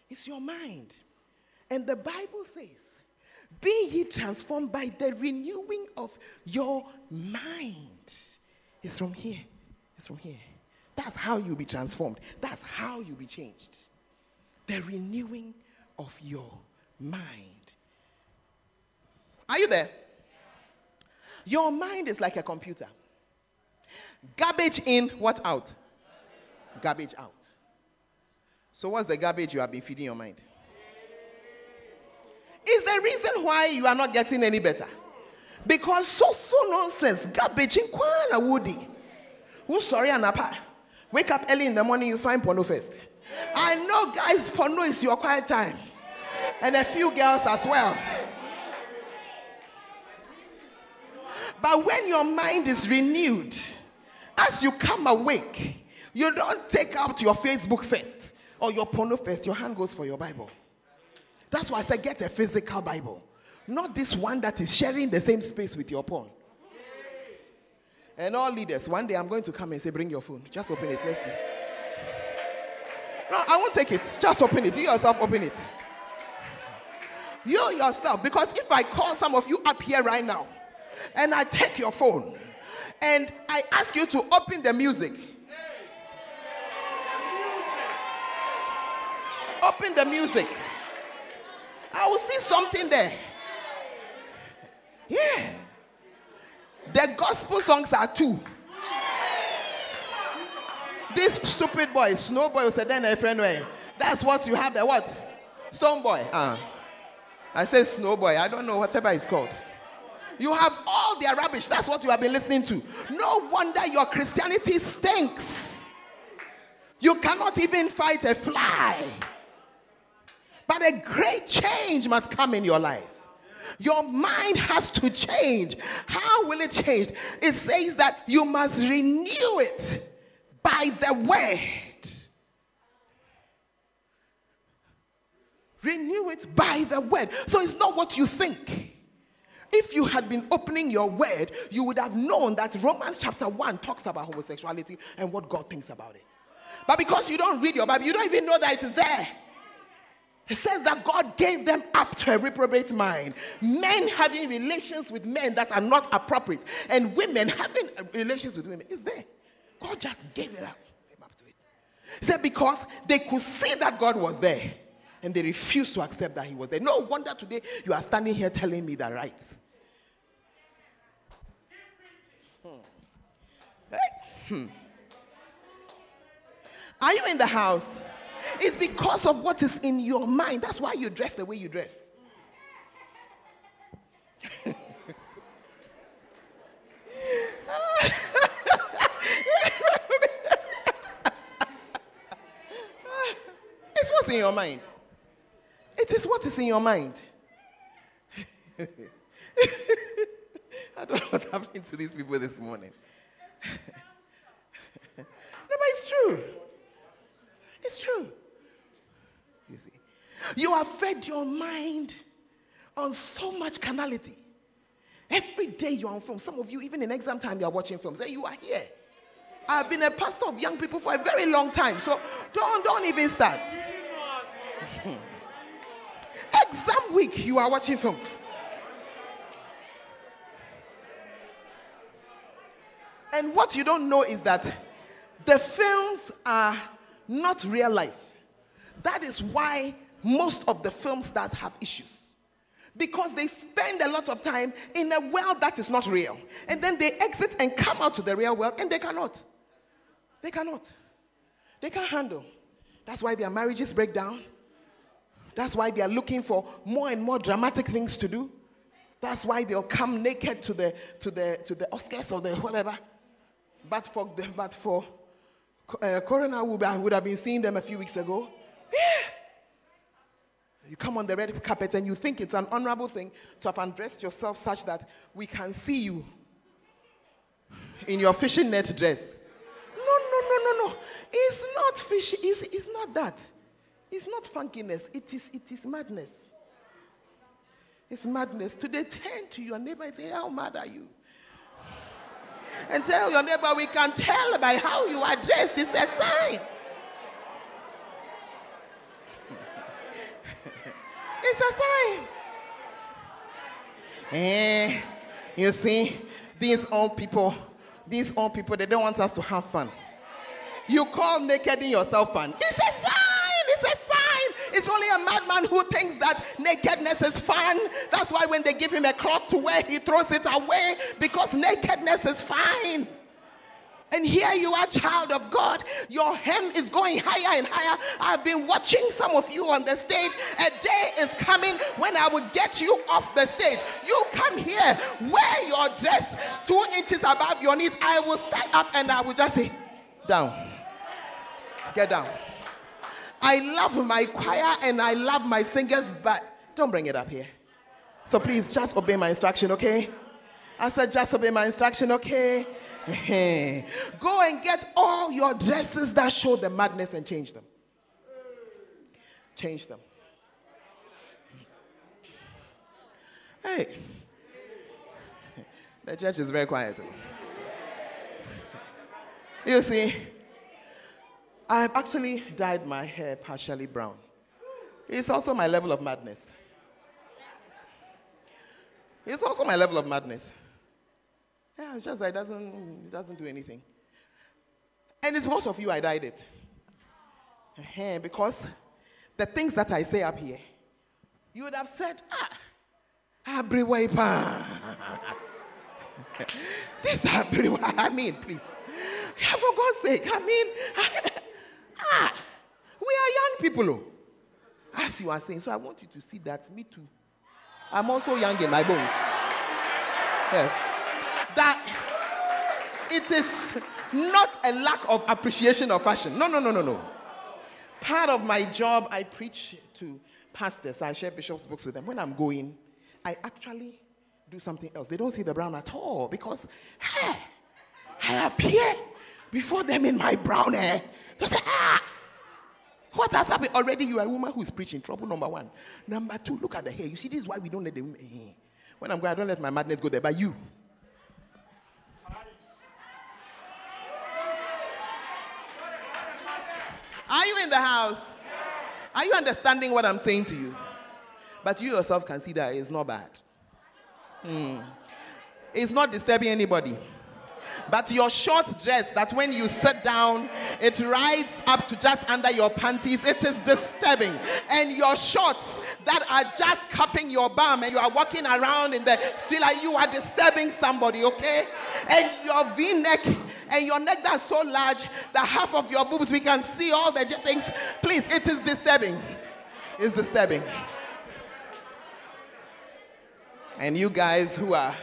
it's your mind. And the Bible says, Be ye transformed by the renewing of your mind. It's from here. It's from here. That's how you'll be transformed. That's how you'll be changed. The renewing of your mind. Are you there? Your mind is like a computer. Garbage in, what out? Garbage out. So, what's the garbage you have been feeding your mind? Is the reason why you are not getting any better. Because so so nonsense, garbage in kwana woody. Who's sorry anapa? Wake up early in the morning, you find porno first. I know, guys, porno is your quiet time, and a few girls as well. But when your mind is renewed, as you come awake, you don't take out your Facebook first or your porno first. Your hand goes for your Bible. That's why I said get a physical Bible, not this one that is sharing the same space with your porn. And all leaders, one day I'm going to come and say, Bring your phone. Just open it. Let's see. No, I won't take it. Just open it. You yourself open it. You yourself. Because if I call some of you up here right now and I take your phone and I ask you to open the music, open the music, I will see something there. Yeah. The gospel songs are two. This stupid boy, snow boy, said then a friend way. That's what you have there. What? Stonebwoy. Uh, I say snow boy. I don't know whatever it's called. You have all their rubbish. That's what you have been listening to. No wonder your Christianity stinks. You cannot even fight a fly. But a great change must come in your life. Your mind has to change. How will it change? It says that you must renew it by the word. Renew it by the word. So it's not what you think. If you had been opening your word, you would have known that Romans chapter 1 talks about homosexuality and what God thinks about it. But because you don't read your Bible, you don't even know that it is there. It says that God gave them up to a reprobate mind. Men having relations with men that are not appropriate, and women having relations with women. Is there. God just gave it up. up to it. He said because they could see that God was there and they refused to accept that He was there. No wonder today you are standing here telling me the right. Hmm. Hmm. Are you in the house? It's because of what is in your mind. That's why you dress the way you dress. [laughs] it's what's in your mind. It is what is in your mind. [laughs] I don't know what's happening to these people this morning. [laughs] no, but it's true. It's true. You see, you have fed your mind on so much carnality. Every day you're on film. Some of you, even in exam time, you're watching films. And you are here. I've been a pastor of young people for a very long time. So don't, don't even start. Exam week, you are watching films. And what you don't know is that the films are not real life. That is why most of the film stars have issues. Because they spend a lot of time in a world that is not real. And then they exit and come out to the real world and they cannot. They cannot. They can't handle. That's why their marriages break down. That's why they are looking for more and more dramatic things to do. That's why they'll come naked to the to the to the Oscars or the whatever. But for but for uh, Coroner would, would have been seeing them a few weeks ago. Yeah. You come on the red carpet and you think it's an honorable thing to have undressed yourself such that we can see you in your fishing net dress. No, no, no, no, no. It's not fishing. It's, it's not that. It's not funkiness. It is, it is madness. It's madness. Today, turn to your neighbor and say, How mad are you? and tell your neighbor, we can tell by how you are dressed. It's a sign. [laughs] it's a sign. Eh, you see, these old people, these old people, they don't want us to have fun. You call naked in yourself fun. It's a sign. Only a madman who thinks that nakedness is fun. That's why when they give him a cloth to wear, he throws it away because nakedness is fine. And here you are, child of God. Your hem is going higher and higher. I've been watching some of you on the stage. A day is coming when I will get you off the stage. You come here, wear your dress two inches above your knees. I will stand up and I will just say, down. Get down. I love my choir and I love my singers, but don't bring it up here. So please just obey my instruction, okay? I said, just obey my instruction, okay? [laughs] Go and get all your dresses that show the madness and change them. Change them. Hey, the church is very quiet. You see, I have actually dyed my hair partially brown. It's also my level of madness. It's also my level of madness. Yeah, it's just that it doesn't, it doesn't do anything. And it's most of you I dyed it. Uh-huh, because the things that I say up here, you would have said, ah, Abriway [laughs] this Abriway, I mean, please. For God's sake, I mean, [laughs] Ah, we are young people. Oh. As you are saying, so I want you to see that me too. I'm also young in my bones. Yes. That it is not a lack of appreciation of fashion. No, no, no, no, no. Part of my job, I preach to pastors, I share bishop's books with them. When I'm going, I actually do something else. They don't see the brown at all because, hey, I appear before them in my brown hair. ah, what has happened? Already you are a woman who is preaching. Trouble number one. Number two, look at the hair. You see, this is why we don't let the women. Eh, When I'm going, I don't let my madness go there, but you. Are you in the house? Are you understanding what I'm saying to you? But you yourself can see that it's not bad. Hmm. It's not disturbing anybody. But your short dress, that when you sit down, it rides up to just under your panties, it is disturbing. And your shorts that are just cupping your bum and you are walking around in the street like you are disturbing somebody, okay? And your v neck and your neck that's so large that half of your boobs we can see all the things. Please, it is disturbing. It's disturbing. And you guys who are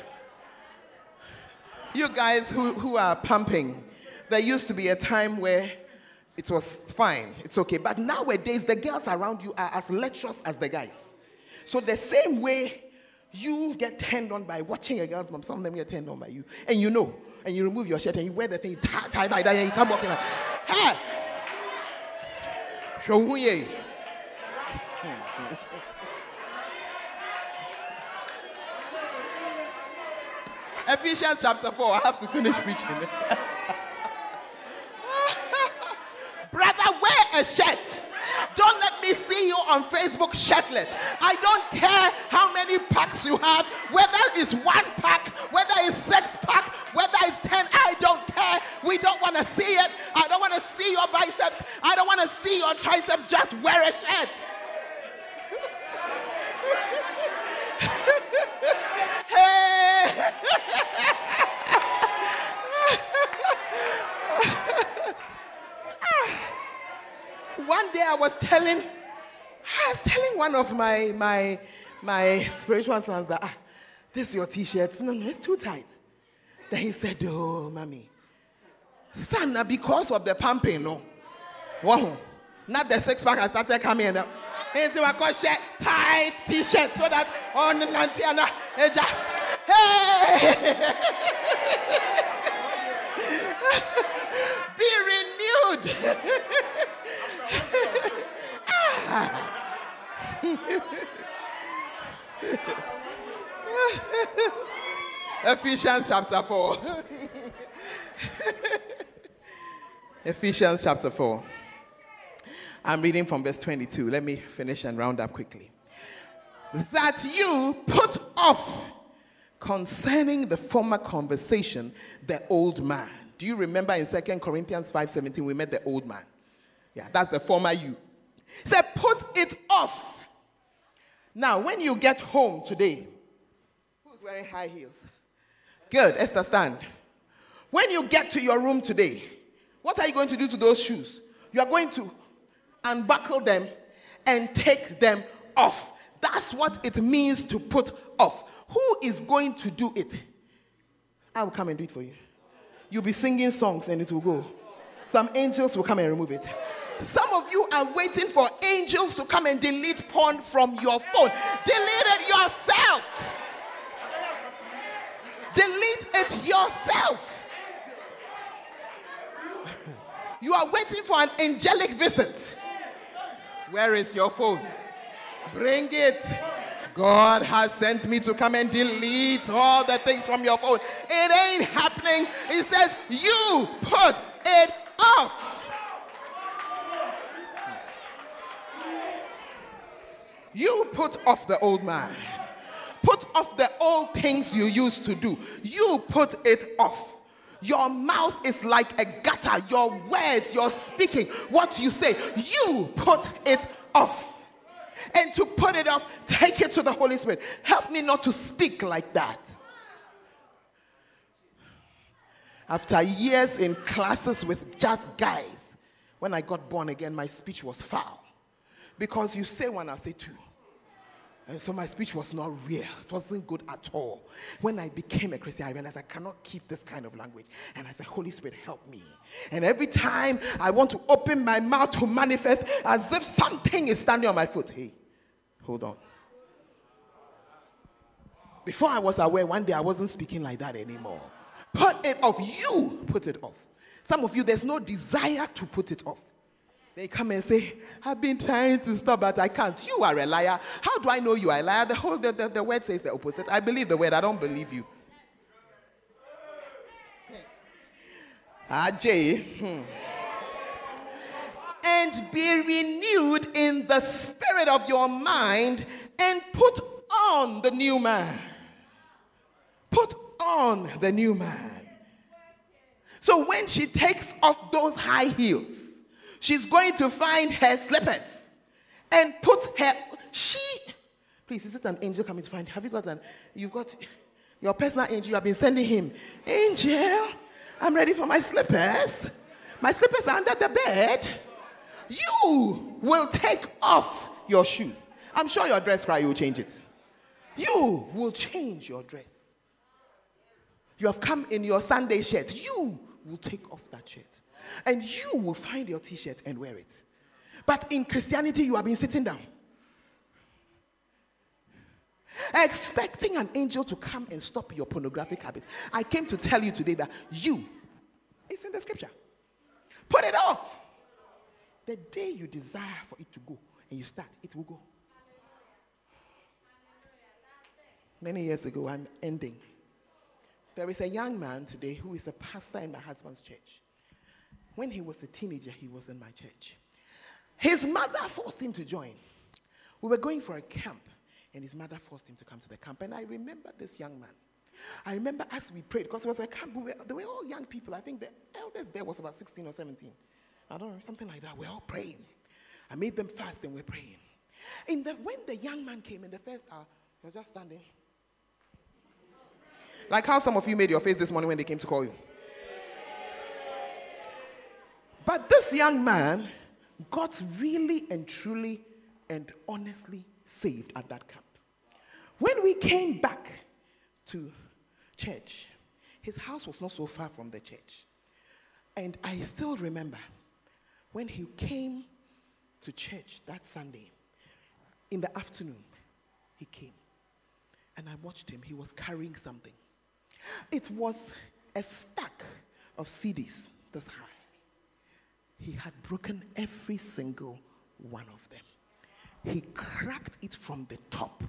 you guys who, who are pumping, there used to be a time where it was fine, it's okay. But nowadays, the girls around you are as lecherous as the guys. So, the same way you get turned on by watching a girl's mom, some of them get turned on by you, and you know, and you remove your shirt and you wear the thing tie, tie, tie, and you come walking like, hey! Hmm. Ephesians chapter 4. I have to finish preaching. Brother, wear a shirt. Don't let me see you on Facebook shirtless. I don't care how many packs you have, whether it's one pack, whether it's six pack, whether it's ten. I don't care. We don't want to see it. I don't want to see your biceps. I don't want to see your triceps. Just wear a shirt. [laughs] hey! One day I was telling, I was telling one of my my my spiritual sons that ah, this is your t-shirt. No, no, it's too tight. Then he said, Oh, mommy. Son, because of the pumping, no. Wow. Not the six pack I started coming in. Into shirt, tight t-shirt, so that on the Nantiana, hey, be renewed. Ephesians chapter 4. [laughs] Ephesians chapter 4. I'm reading from verse 22. Let me finish and round up quickly. That you put off concerning the former conversation the old man. Do you remember in 2 Corinthians 5:17 we met the old man? Yeah, that's the former you. He said, put it off. Now, when you get home today, who's wearing high heels? Good, Esther, stand. When you get to your room today, what are you going to do to those shoes? You are going to unbuckle them and take them off. That's what it means to put off. Who is going to do it? I will come and do it for you. You'll be singing songs and it will go. Some angels will come and remove it. Some of you are waiting for angels to come and delete porn from your phone. Delete it yourself. Delete it yourself. You are waiting for an angelic visit. Where is your phone? Bring it. God has sent me to come and delete all the things from your phone. It ain't happening. He says, You put it off. You put off the old man. Put off the old things you used to do. You put it off. Your mouth is like a gutter. Your words, your speaking, what you say, you put it off. And to put it off, take it to the Holy Spirit. Help me not to speak like that. After years in classes with just guys, when I got born again, my speech was foul. Because you say one, I say two. And so my speech was not real. It wasn't good at all. When I became a Christian, I realized I cannot keep this kind of language. And I said, Holy Spirit, help me. And every time I want to open my mouth to manifest as if something is standing on my foot, hey, hold on. Before I was aware, one day I wasn't speaking like that anymore. Put it off. You put it off. Some of you, there's no desire to put it off. They come and say, I've been trying to stop, but I can't. You are a liar. How do I know you are a liar? The whole the, the, the word says the opposite. I believe the word, I don't believe you. Ajay. Hmm. And be renewed in the spirit of your mind and put on the new man. Put on the new man. So when she takes off those high heels, she's going to find her slippers and put her. She, please, is it an angel coming to find? Have you got an? You've got your personal angel. You have been sending him, angel. I'm ready for my slippers. My slippers are under the bed. You will take off your shoes. I'm sure your dress cry, you'll change it. You will change your dress. You have come in your Sunday shirt. You will take off that shirt. And you will find your t shirt and wear it. But in Christianity, you have been sitting down. Expecting an angel to come and stop your pornographic habit. I came to tell you today that you, it's in the scripture. Put it off. The day you desire for it to go and you start, it will go. Many years ago, I'm ending. There is a young man today who is a pastor in my husband's church. When he was a teenager, he was in my church. His mother forced him to join. We were going for a camp, and his mother forced him to come to the camp. And I remember this young man. I remember as we prayed, because it was a camp, we were, they were all young people. I think the eldest there was about 16 or 17. I don't know, something like that. We're all praying. I made them fast, and we're praying. In the, when the young man came in the first hour, he was just standing. Like how some of you made your face this morning when they came to call you. But this young man got really and truly and honestly saved at that camp. When we came back to church, his house was not so far from the church. And I still remember when he came to church that Sunday, in the afternoon, he came. And I watched him. He was carrying something. It was a stack of CDs this high. He had broken every single one of them. He cracked it from the top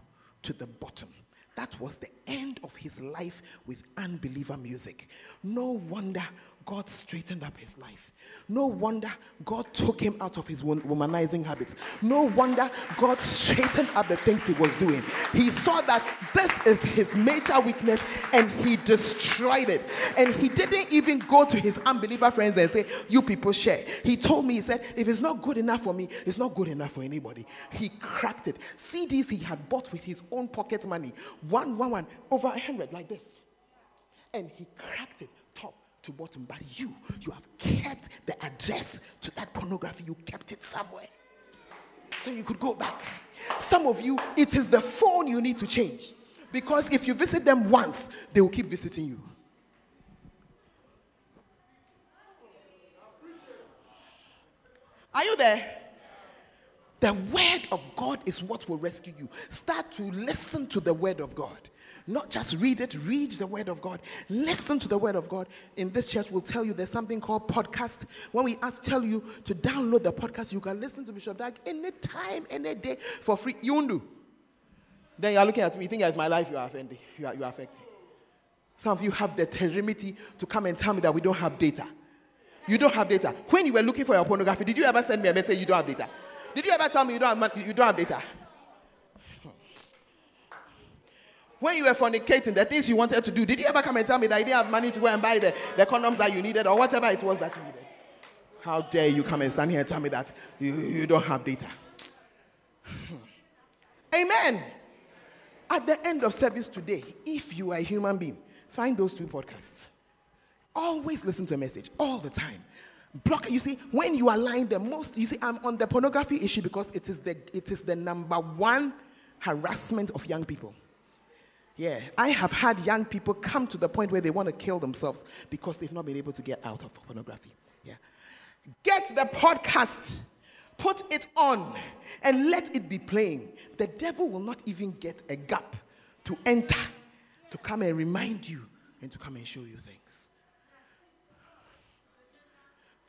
to the bottom. That was the end of his life with unbeliever music. No wonder God straightened up his life. No wonder God took him out of his womanizing habits. No wonder God straightened up the things he was doing. He saw that this is his major weakness and he destroyed it. And he didn't even go to his unbeliever friends and say, You people share. He told me, He said, If it's not good enough for me, it's not good enough for anybody. He cracked it. CDs he had bought with his own pocket money, one, one, one, over a hundred, like this. And he cracked it to bottom, but you, you have kept the address to that pornography, you kept it somewhere. So you could go back. Some of you, it is the phone you need to change. Because if you visit them once, they will keep visiting you. Are you there? The word of God is what will rescue you. Start to listen to the word of God. Not just read it, read the word of God. Listen to the word of God. In this church, we'll tell you there's something called podcast. When we ask, tell you to download the podcast, you can listen to Bishop Dag anytime, any day for free. You do. Then you are looking at me, you think it's my life you are offending, you are, you are affecting. Some of you have the temerity to come and tell me that we don't have data. You don't have data. When you were looking for your pornography, did you ever send me a message you don't have data? Did you ever tell me you don't have, you don't have data? When you were fornicating, the things you wanted to do, did you ever come and tell me that you didn't have money to go and buy the, the condoms that you needed or whatever it was that you needed? How dare you come and stand here and tell me that you, you don't have data? Hmm. Amen. At the end of service today, if you are a human being, find those two podcasts. Always listen to a message, all the time. Block. You see, when you are lying the most, you see, I'm on the pornography issue because it is the it is the number one harassment of young people. Yeah, I have had young people come to the point where they want to kill themselves because they've not been able to get out of pornography. Yeah. Get the podcast, put it on, and let it be playing. The devil will not even get a gap to enter, to come and remind you, and to come and show you things.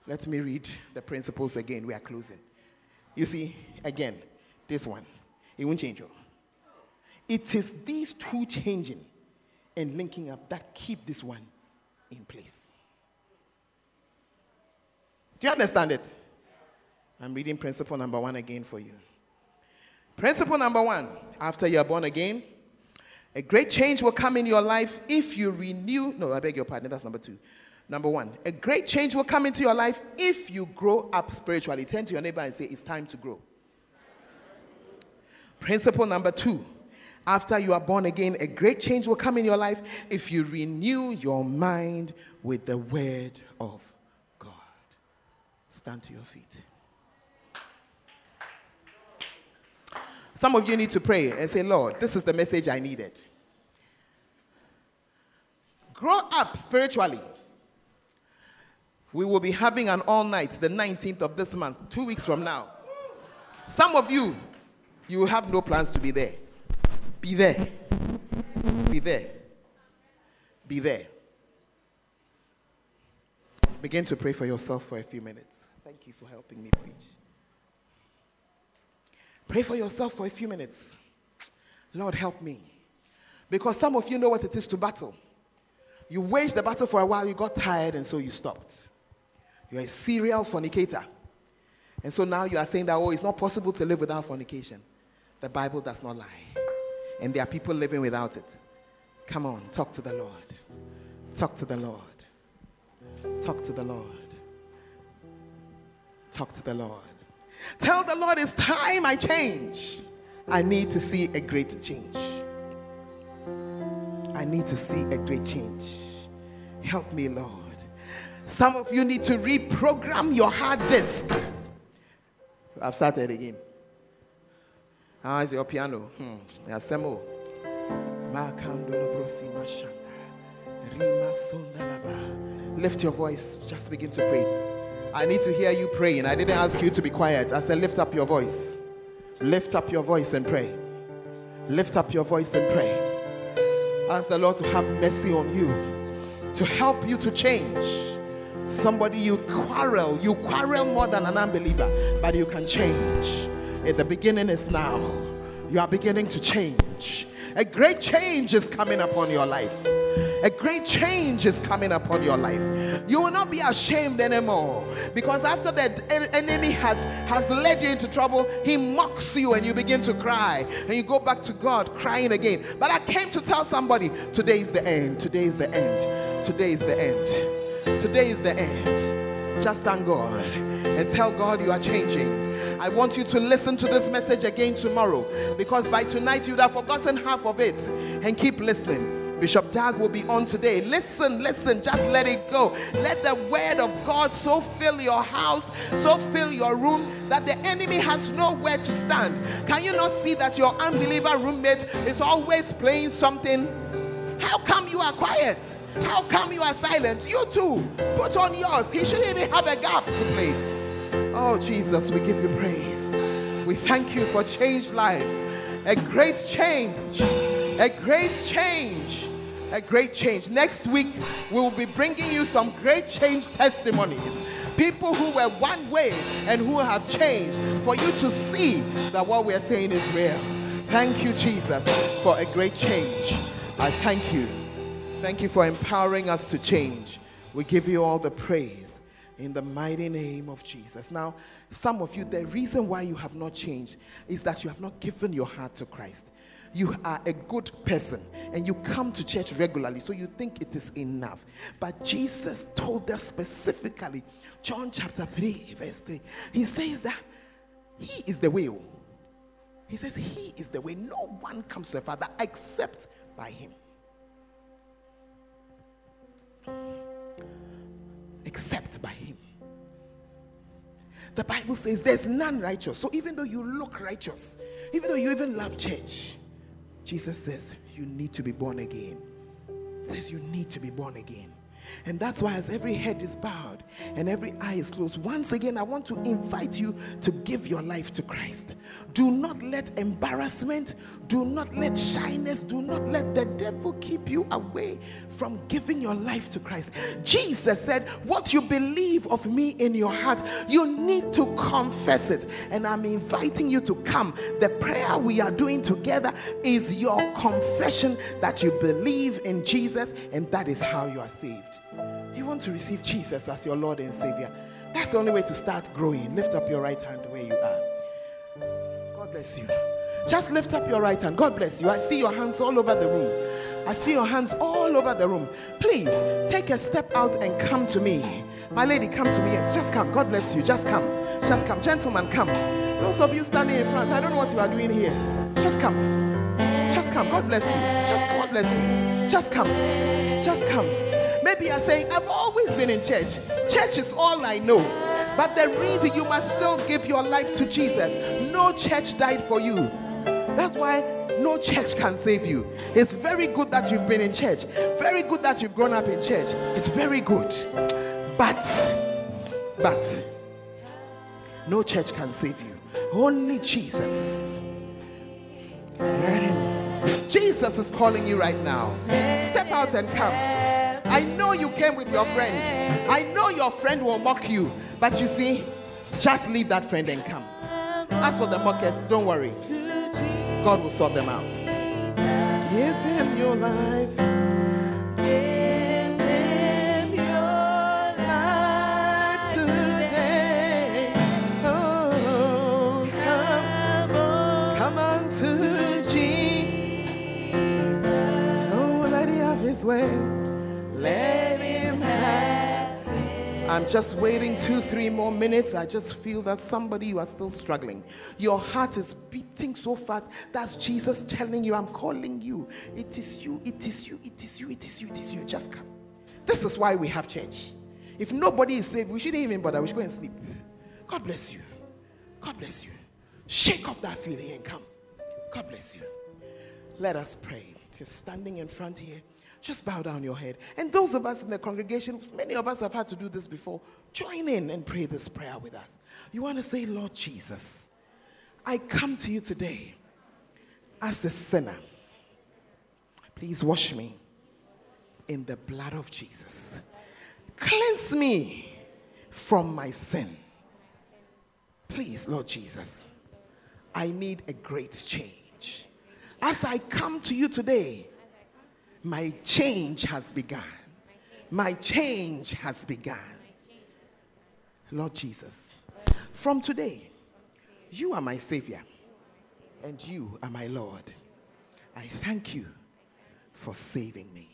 Let me read the principles again. We are closing. You see, again, this one, it won't change. oh. It is these two changing and linking up that keep this one in place. Do you understand it? I'm reading principle number one again for you. Principle number one after you are born again, a great change will come in your life if you renew. No, I beg your pardon. That's number two. Number one, a great change will come into your life if you grow up spiritually. Turn to your neighbor and say, It's time to grow. Principle number two, after you are born again, a great change will come in your life if you renew your mind with the word of God. Stand to your feet. Some of you need to pray and say, Lord, this is the message I needed. Grow up spiritually. We will be having an all night, the 19th of this month, two weeks from now. Some of you, you have no plans to be there. Be there. Be there. Be there. Begin to pray for yourself for a few minutes. Thank you for helping me preach. Pray for yourself for a few minutes. Lord, help me. Because some of you know what it is to battle. You waged the battle for a while, you got tired, and so you stopped. You're a serial fornicator. And so now you are saying that, oh, it's not possible to live without fornication. The Bible does not lie. And there are people living without it. Come on, talk to the Lord. Talk to the Lord. Talk to the Lord. Talk to the Lord. Tell the Lord it's time I change. I need to see a great change. I need to see a great change. Help me, Lord. Some of you need to reprogram your hard disk. I've started again. How is your piano? Hmm. Yeah, Semo. Makandolo brosi mashanda. Rima sondalaba. Lift your voice. Just begin to pray. I need to hear you praying. I didn't ask you to be quiet. I said, lift up your voice. Lift up your voice and pray. Lift up your voice and pray. Ask the Lord to have mercy on you, to help you to change. Somebody you quarrel, you quarrel more than an unbeliever, but you can change. The beginning is now. You are beginning to change. A great change is coming upon your life. A great change is coming upon your life. You will not be ashamed anymore because after en- enemy has, has led you into trouble, he mocks you and you begin to cry and you go back to God crying again. But I came to tell somebody today is the end. Today is the end. Today is the end. Today is the end. Just thank God and tell God you are changing. I want you to listen to this message again tomorrow because by tonight you'd have forgotten half of it and keep listening. Bishop Dag will be on today. Listen, listen, just let it go. Let the word of God so fill your house, so fill your room that the enemy has nowhere to stand. Can you not see that your unbeliever roommate is always playing something? How come you are quiet? How come you are silent? You too. Put on yours. He shouldn't even have a gap to play. Oh, Jesus, we give you praise. We thank you for changed lives. A great change. A great change. A great change. Next week, we will be bringing you some great change testimonies. People who were one way and who have changed for you to see that what we're saying is real. Thank you, Jesus, for a great change. I thank you. Thank you for empowering us to change. We give you all the praise in the mighty name of Jesus. Now, some of you, the reason why you have not changed is that you have not given your heart to Christ. You are a good person and you come to church regularly, so you think it is enough. But Jesus told us specifically, John chapter 3, verse 3, he says that He is the way. He says, He is the way. No one comes to the Father except by Him. Except by Him. The Bible says there's none righteous. So even though you look righteous, even though you even love church, Jesus says you need to be born again. Says you need to be born again. And that's why, as every head is bowed and every eye is closed, once again, I want to invite you to give your life to Christ. Do not let embarrassment, do not let shyness, do not let the devil keep you away from giving your life to Christ. Jesus said, What you believe of me in your heart, you need to confess it. And I'm inviting you to come. The prayer we are doing together is your confession that you believe in Jesus, and that is how you are saved. You want to receive Jesus as your Lord and Savior. That's the only way to start growing. Lift up your right hand where you are. God bless you. Just lift up your right hand. God bless you. I see your hands all over the room. I see your hands all over the room. Please take a step out and come to me. My lady, come to me. Yes, just come. God bless you. Just come. Just come. Gentlemen, come. Those of you standing in front, I don't know what you are doing here. Just come. Just come. God bless you. Just God bless you. Just come. Just come. Maybe you're saying, I've always been in church. Church is all I know. But the reason you must still give your life to Jesus, no church died for you. That's why no church can save you. It's very good that you've been in church, very good that you've grown up in church. It's very good. But, but, no church can save you. Only Jesus. Let him. Jesus is calling you right now. Step out and come. I know you came with your friend. I know your friend will mock you. But you see, just leave that friend and come. As for the mockers, don't worry. God will sort them out. Give him your life. I'm just waiting two, three more minutes. I just feel that somebody you are still struggling. Your heart is beating so fast. That's Jesus telling you, I'm calling you. It is you, it is you, it is you, it is you, it is you. Just come. This is why we have church. If nobody is saved, we shouldn't even bother. We should go and sleep. God bless you. God bless you. Shake off that feeling and come. God bless you. Let us pray. If you're standing in front here, just bow down your head. And those of us in the congregation, many of us have had to do this before. Join in and pray this prayer with us. You want to say, Lord Jesus, I come to you today as a sinner. Please wash me in the blood of Jesus. Cleanse me from my sin. Please, Lord Jesus, I need a great change. As I come to you today, my change has begun. My change has begun. Lord Jesus, from today, you are my Savior and you are my Lord. I thank you for saving me.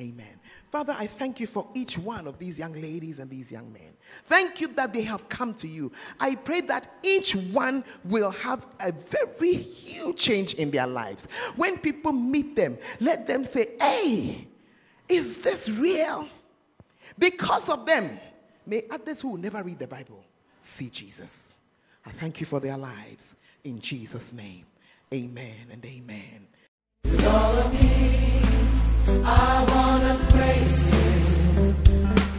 Amen. Father, I thank you for each one of these young ladies and these young men. Thank you that they have come to you. I pray that each one will have a very huge change in their lives. When people meet them, let them say, Hey, is this real? Because of them, may others who will never read the Bible see Jesus. I thank you for their lives. In Jesus' name, amen and amen.